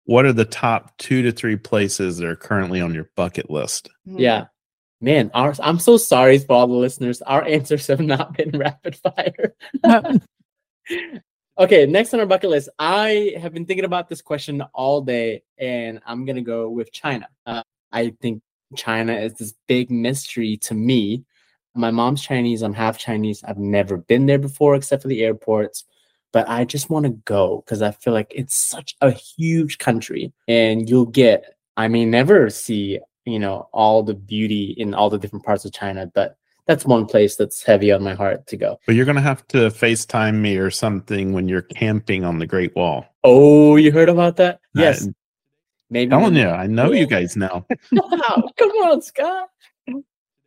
What are the top two to three places that are currently on your bucket list? Mhm. Yeah. Man, our, I'm so sorry for all the listeners. Our answers have not been rapid fire. okay, next on our bucket list. I have been thinking about this question all day, and I'm going to go with China. Uh, I think China is this big mystery to me. My mom's Chinese. I'm half Chinese. I've never been there before except for the airports. But I just want to go because I feel like it's such a huge country, and you'll get, I may never see, you know, all the beauty in all the different parts of China, but that's one place that's heavy on my heart to go. But you're gonna have to FaceTime me or something when you're camping on the Great Wall. Oh, you heard about that? Uh, Yes. Maybe Telling when- you, I know you guys now. Wow, come on, Scott.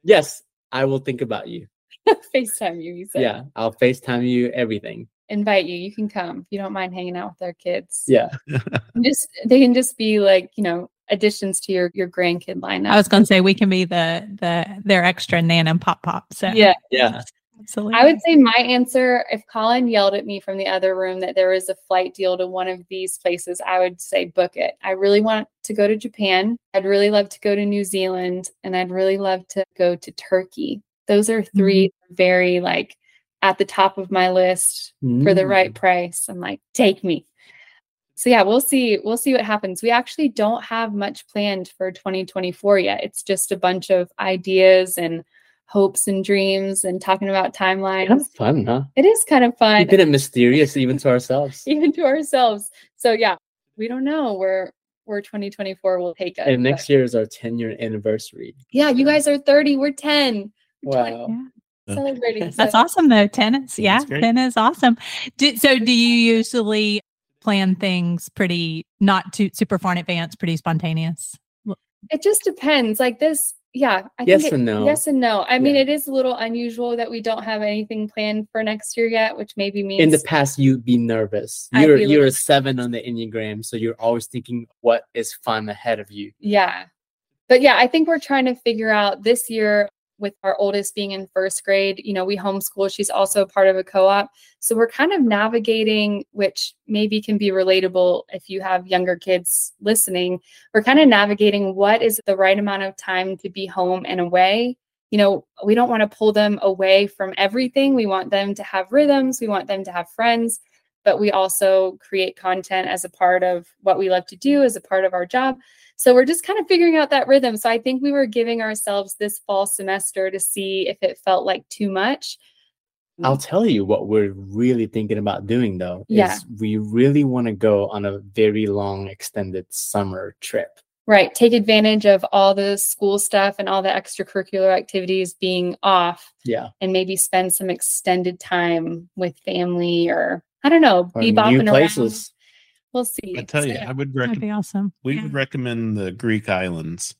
Yes, I will think about you. FaceTime you, you said. Yeah, I'll FaceTime you everything. Invite you. You can come if you don't mind hanging out with our kids. Yeah. Just they can just be like, you know, additions to your your grandkid lineup. I was going to say we can be the the their extra nan and pop pop. So yeah. Yeah. absolutely. I would say my answer, if Colin yelled at me from the other room that there was a flight deal to one of these places, I would say book it. I really want to go to Japan. I'd really love to go to New Zealand and I'd really love to go to Turkey. Those are 3 mm-hmm. very like at the top of my list for the Mm. right price. I'm like, take me. So yeah, we'll see. We'll see what happens. We actually don't have much planned for 2024 yet. It's just a bunch of ideas and hopes and dreams and talking about timelines. Kind of fun, huh? It is kind of fun, Keeping it mysterious even to ourselves. even to ourselves. So yeah, we don't know where where 2024 will take us. And but next year is our 10 year anniversary. yeah, you guys are 30. We're 10. We're 20, Wow. Yeah. Celebrating. That's so- awesome though. Tennis. Yeah. That's great. Tennis awesome. Do, so do you usually plan things pretty not too super far in advance, pretty spontaneous? It just depends. Like this, yeah. I Yes think it- and no. Yes and no. I mean, it is a little unusual that we don't have anything planned for next year yet, which maybe means In the past, you'd be nervous. You're be you're a seven on the Enneagram, so you're always thinking what is fun ahead of you. Yeah. But yeah, I think we're trying to figure out this year with our oldest being in first grade, you know, we homeschool. She's also part of a co op. So we're kind of navigating, which maybe can be relatable if you have younger kids listening. We're kind of navigating what is the right amount of time to be home and away. You know, we don't want to pull them away from everything. We want them to have rhythms, we want them to have friends, but we also create content as a part of what we love to do, as a part of our job. So we're just kind of figuring out that rhythm. So I think we were giving ourselves this fall semester to see if it felt like too much. I'll tell you what we're really thinking about doing though. Yeah. Is we really want to go on a very long extended summer trip. Right. Take advantage of all the school stuff and all the extracurricular activities being off Yeah. and maybe spend some extended time with family or I don't know, Or be new bopping around. We'll see. I tell you, I would That'd recommend. be awesome. We Yeah. would recommend the Greek islands.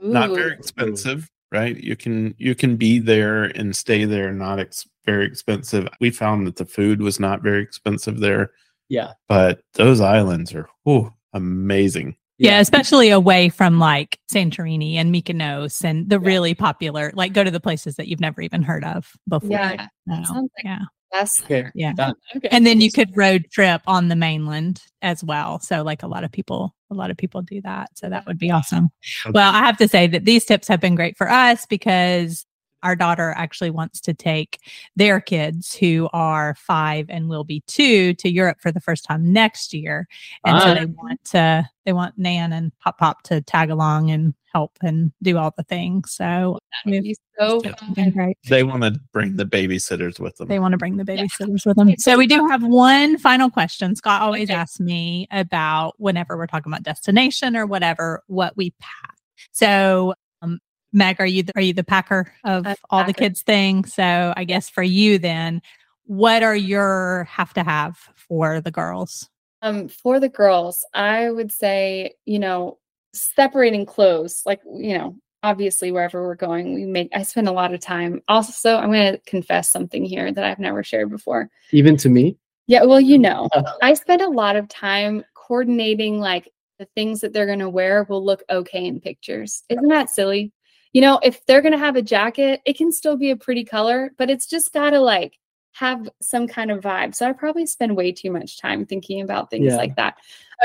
Not very ooh, expensive, right? You can you can be there and stay there, not ex- very expensive. We found that the food was not very expensive there, Yeah. but those islands are oh amazing. Yeah, especially away from like Santorini and Mykonos and the really popular, like go to the places that you've never even heard of before. Yeah. No, sounds like yeah. That's Okay. Yeah. Done. okay. And then you could road trip on the mainland as well. So like a lot of people, a lot of people do that. So that would be awesome. Well, I have to say that these tips have been great for us because our daughter actually wants to take their kids who are five and will be two to Europe for the first time next year. And so Ah. they want to, they want Nan and Pop Pop to tag along and help and do all the things. So be so Yeah. fun. They want to bring the babysitters with them. They want to bring the babysitters with them. So we do have one final question. Scott always Okay. asks me about whenever we're talking about destination or whatever, what we pack. So, um, Meg, are you the, are you the packer of I'm all the kids things? So I guess for you then, what are your have to have for the girls? Um, for the girls, I would say, you know, separating clothes, like, you know, obviously wherever we're going, we make, I spend a lot of time. Also, I'm going to confess something here that I've never shared before. Even to me. Yeah, well, you know, I spend a lot of time coordinating like the things that they're going to wear will look okay in pictures. Isn't that silly? You know, if they're going to have a jacket, it can still be a pretty color, but it's just got to like have some kind of vibe. So I probably spend way too much time thinking about things Yeah. like that.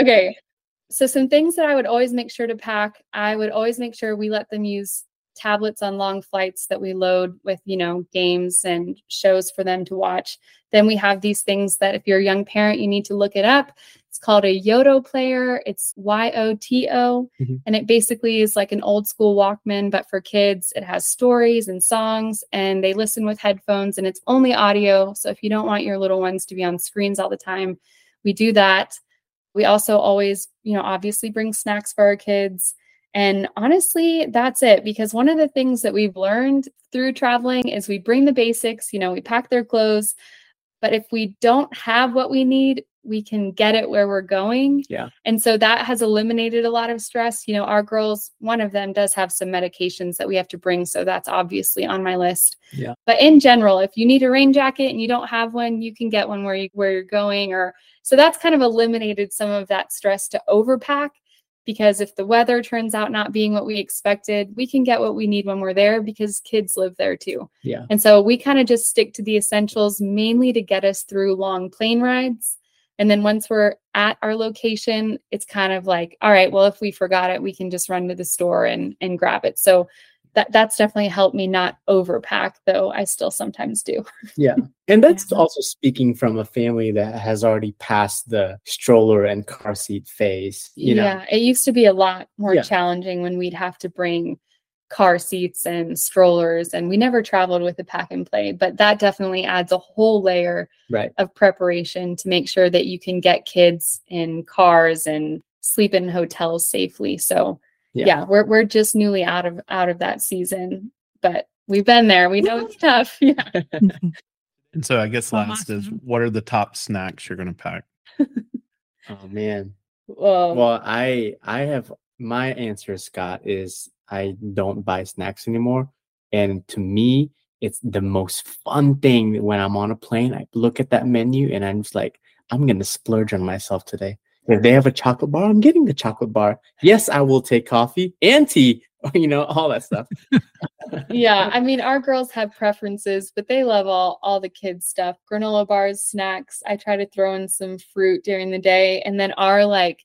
Okay. So some things that I would always make sure to pack, I would always make sure we let them use tablets on long flights that we load with, you know, games and shows for them to watch. Then we have these things that if you're a young parent, you need to look it up. It's called a Yoto player. It's Y O T O. Mhm. And it basically is like an old school Walkman, but for kids. It has stories and songs, and they listen with headphones, and it's only audio. So if you don't want your little ones to be on screens all the time, we do that. We also always, you know, obviously bring snacks for our kids. And honestly, that's it. Because one of the things that we've learned through traveling is we bring the basics, you know, we pack their clothes. But if we don't have what we need, we can get it where we're going. Yeah. And so that has eliminated a lot of stress. You know, our girls, one of them does have some medications that we have to bring. So that's obviously on my list. Yeah. But in general, if you need a rain jacket and you don't have one, you can get one where you where you're going or so that's kind of eliminated some of that stress to overpack because if the weather turns out not being what we expected, we can get what we need when we're there because kids live there too. Yeah. And so we kind of just stick to the essentials mainly to get us through long plane rides. And then once we're at our location, it's kind of like, all right, well, if we forgot it, we can just run to the store and and grab it. So that that's definitely helped me not overpack, though I still sometimes do. Yeah. And that's Yeah. also speaking from a family that has already passed the stroller and car seat phase. You know, yeah, it used to be a lot more Yeah. challenging when we'd have to bring car seats and strollers, and we never traveled with a pack and play. But that definitely adds a whole layer right. of preparation to make sure that you can get kids in cars and sleep in hotels safely. So Yeah. yeah, we're we're just newly out of out of that season, but we've been there. We know it's tough. Yeah. And so I guess Oh, last is what are the top snacks you're going to pack? Oh man. Well, Well, I I have my answer, Scott, is I don't buy snacks anymore. And to me, it's the most fun thing when I'm on a plane. I look at that menu and I'm just like, I'm gonna splurge on myself today. If they have a chocolate bar, I'm getting the chocolate bar. Yes, I will take coffee and tea, you know, all that stuff. yeah i mean our girls have preferences but they love all all the kids stuff granola bars snacks i try to throw in some fruit during the day and then our like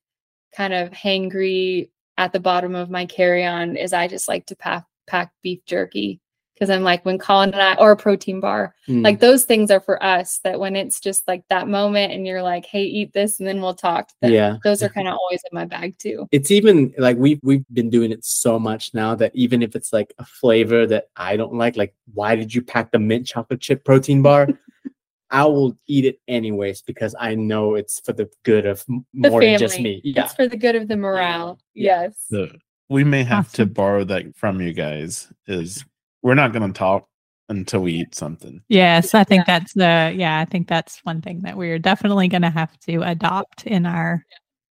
kind of hangry at the bottom of my carry-on is i just like to pack pack beef jerky because i'm like when colin and i or a protein bar Mm, like those things are for us that when it's just like that moment and you're like hey eat this and then we'll talk that- yeah. those are kind of always in my bag too it's even like we've we've been doing it so much now that even if it's like a flavor that I don't like, like why did you pack the mint chocolate chip protein bar? I will eat it anyways because I know it's for the good of m- The more than just me. Yeah, it's for the good of the morale Yeah. yes The we may have to borrow that from you guys. Is we're not going to talk until we eat something. Yes, I think that's the yeah, I think that's one thing that we're definitely going to have to adopt in our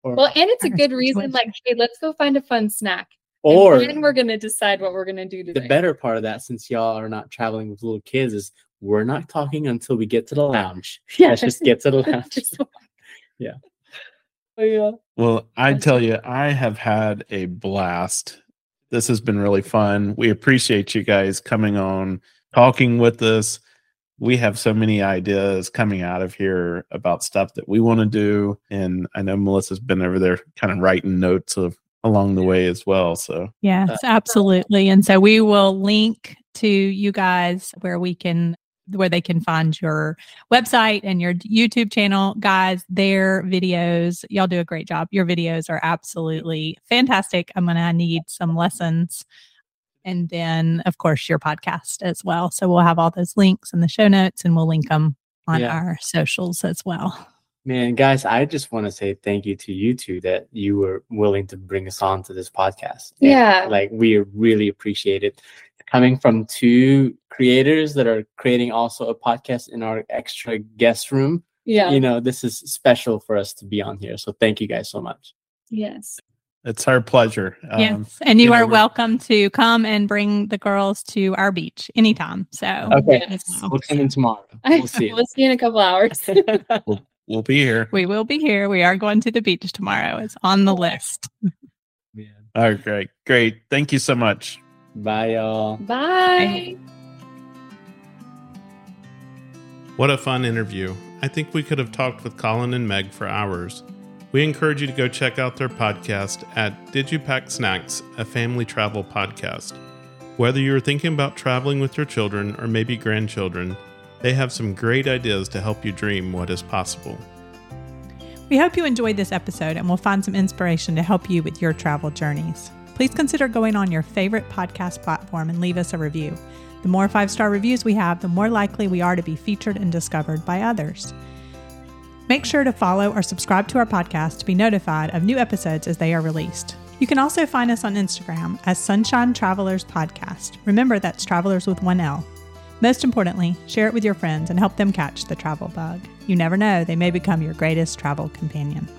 or Well, and it's a good reason, like, hey, let's go find a fun snack. or and then we're gonna decide what we're gonna do today. the better part of that, since y'all are not traveling with little kids, is we're not talking until we get to the lounge. Yeah. Let's just get to the lounge. Just- Yeah. Oh yeah. Well, I tell you, I have had a blast. This has been really fun. We appreciate you guys coming on, talking with us. We have so many ideas coming out of here about stuff that we want to do. And I know Melissa's been over there kind of writing notes of along the way as well. So Yes, absolutely. And so we will link to you guys where we can where they can find your website and your YouTube channel. Guys, their videos, y'all do a great job. Your videos are absolutely fantastic. I'm going to need some lessons. And then, of course, your podcast as well. So we'll have all those links in the show notes and we'll link them on Yeah. our socials as well. Man, guys, I just want to say thank you to you two that you were willing to bring us on to this podcast. And, Yeah. like we really appreciate it. Coming from two creators that are creating also a podcast in our extra guest room, Yeah. you know, this is special for us to be on here. So thank you guys so much. yes. it's our pleasure. Um, yes. And you, you are we're- welcome to come and bring the girls to our beach anytime. So, Okay. as well. We'll come in tomorrow. We'll see. We'll see you in a couple hours. we'll, we'll be here. We will be here. We are going to the beach tomorrow. It's on the list. Man. All right, great. Great. Thank you so much. Bye, y'all. Bye. What a fun interview. I think we could have talked with Colin and Meg for hours. We encourage you to go check out their podcast at Did You Pack Snacks, a family travel podcast. Whether you're thinking about traveling with your children or maybe grandchildren, they have some great ideas to help you dream what is possible. We hope you enjoyed this episode and will find some inspiration to help you with your travel journeys. Please consider going on your favorite podcast platform and leave us a review. The more five star reviews we have, the more likely we are to be featured and discovered by others. Make sure to follow or subscribe to our podcast to be notified of new episodes as they are released. You can also find us on Instagram as Sunshine Travelers Podcast. Remember, that's travelers with one L. Most importantly, share it with your friends and help them catch the travel bug. You never know, they may become your greatest travel companion.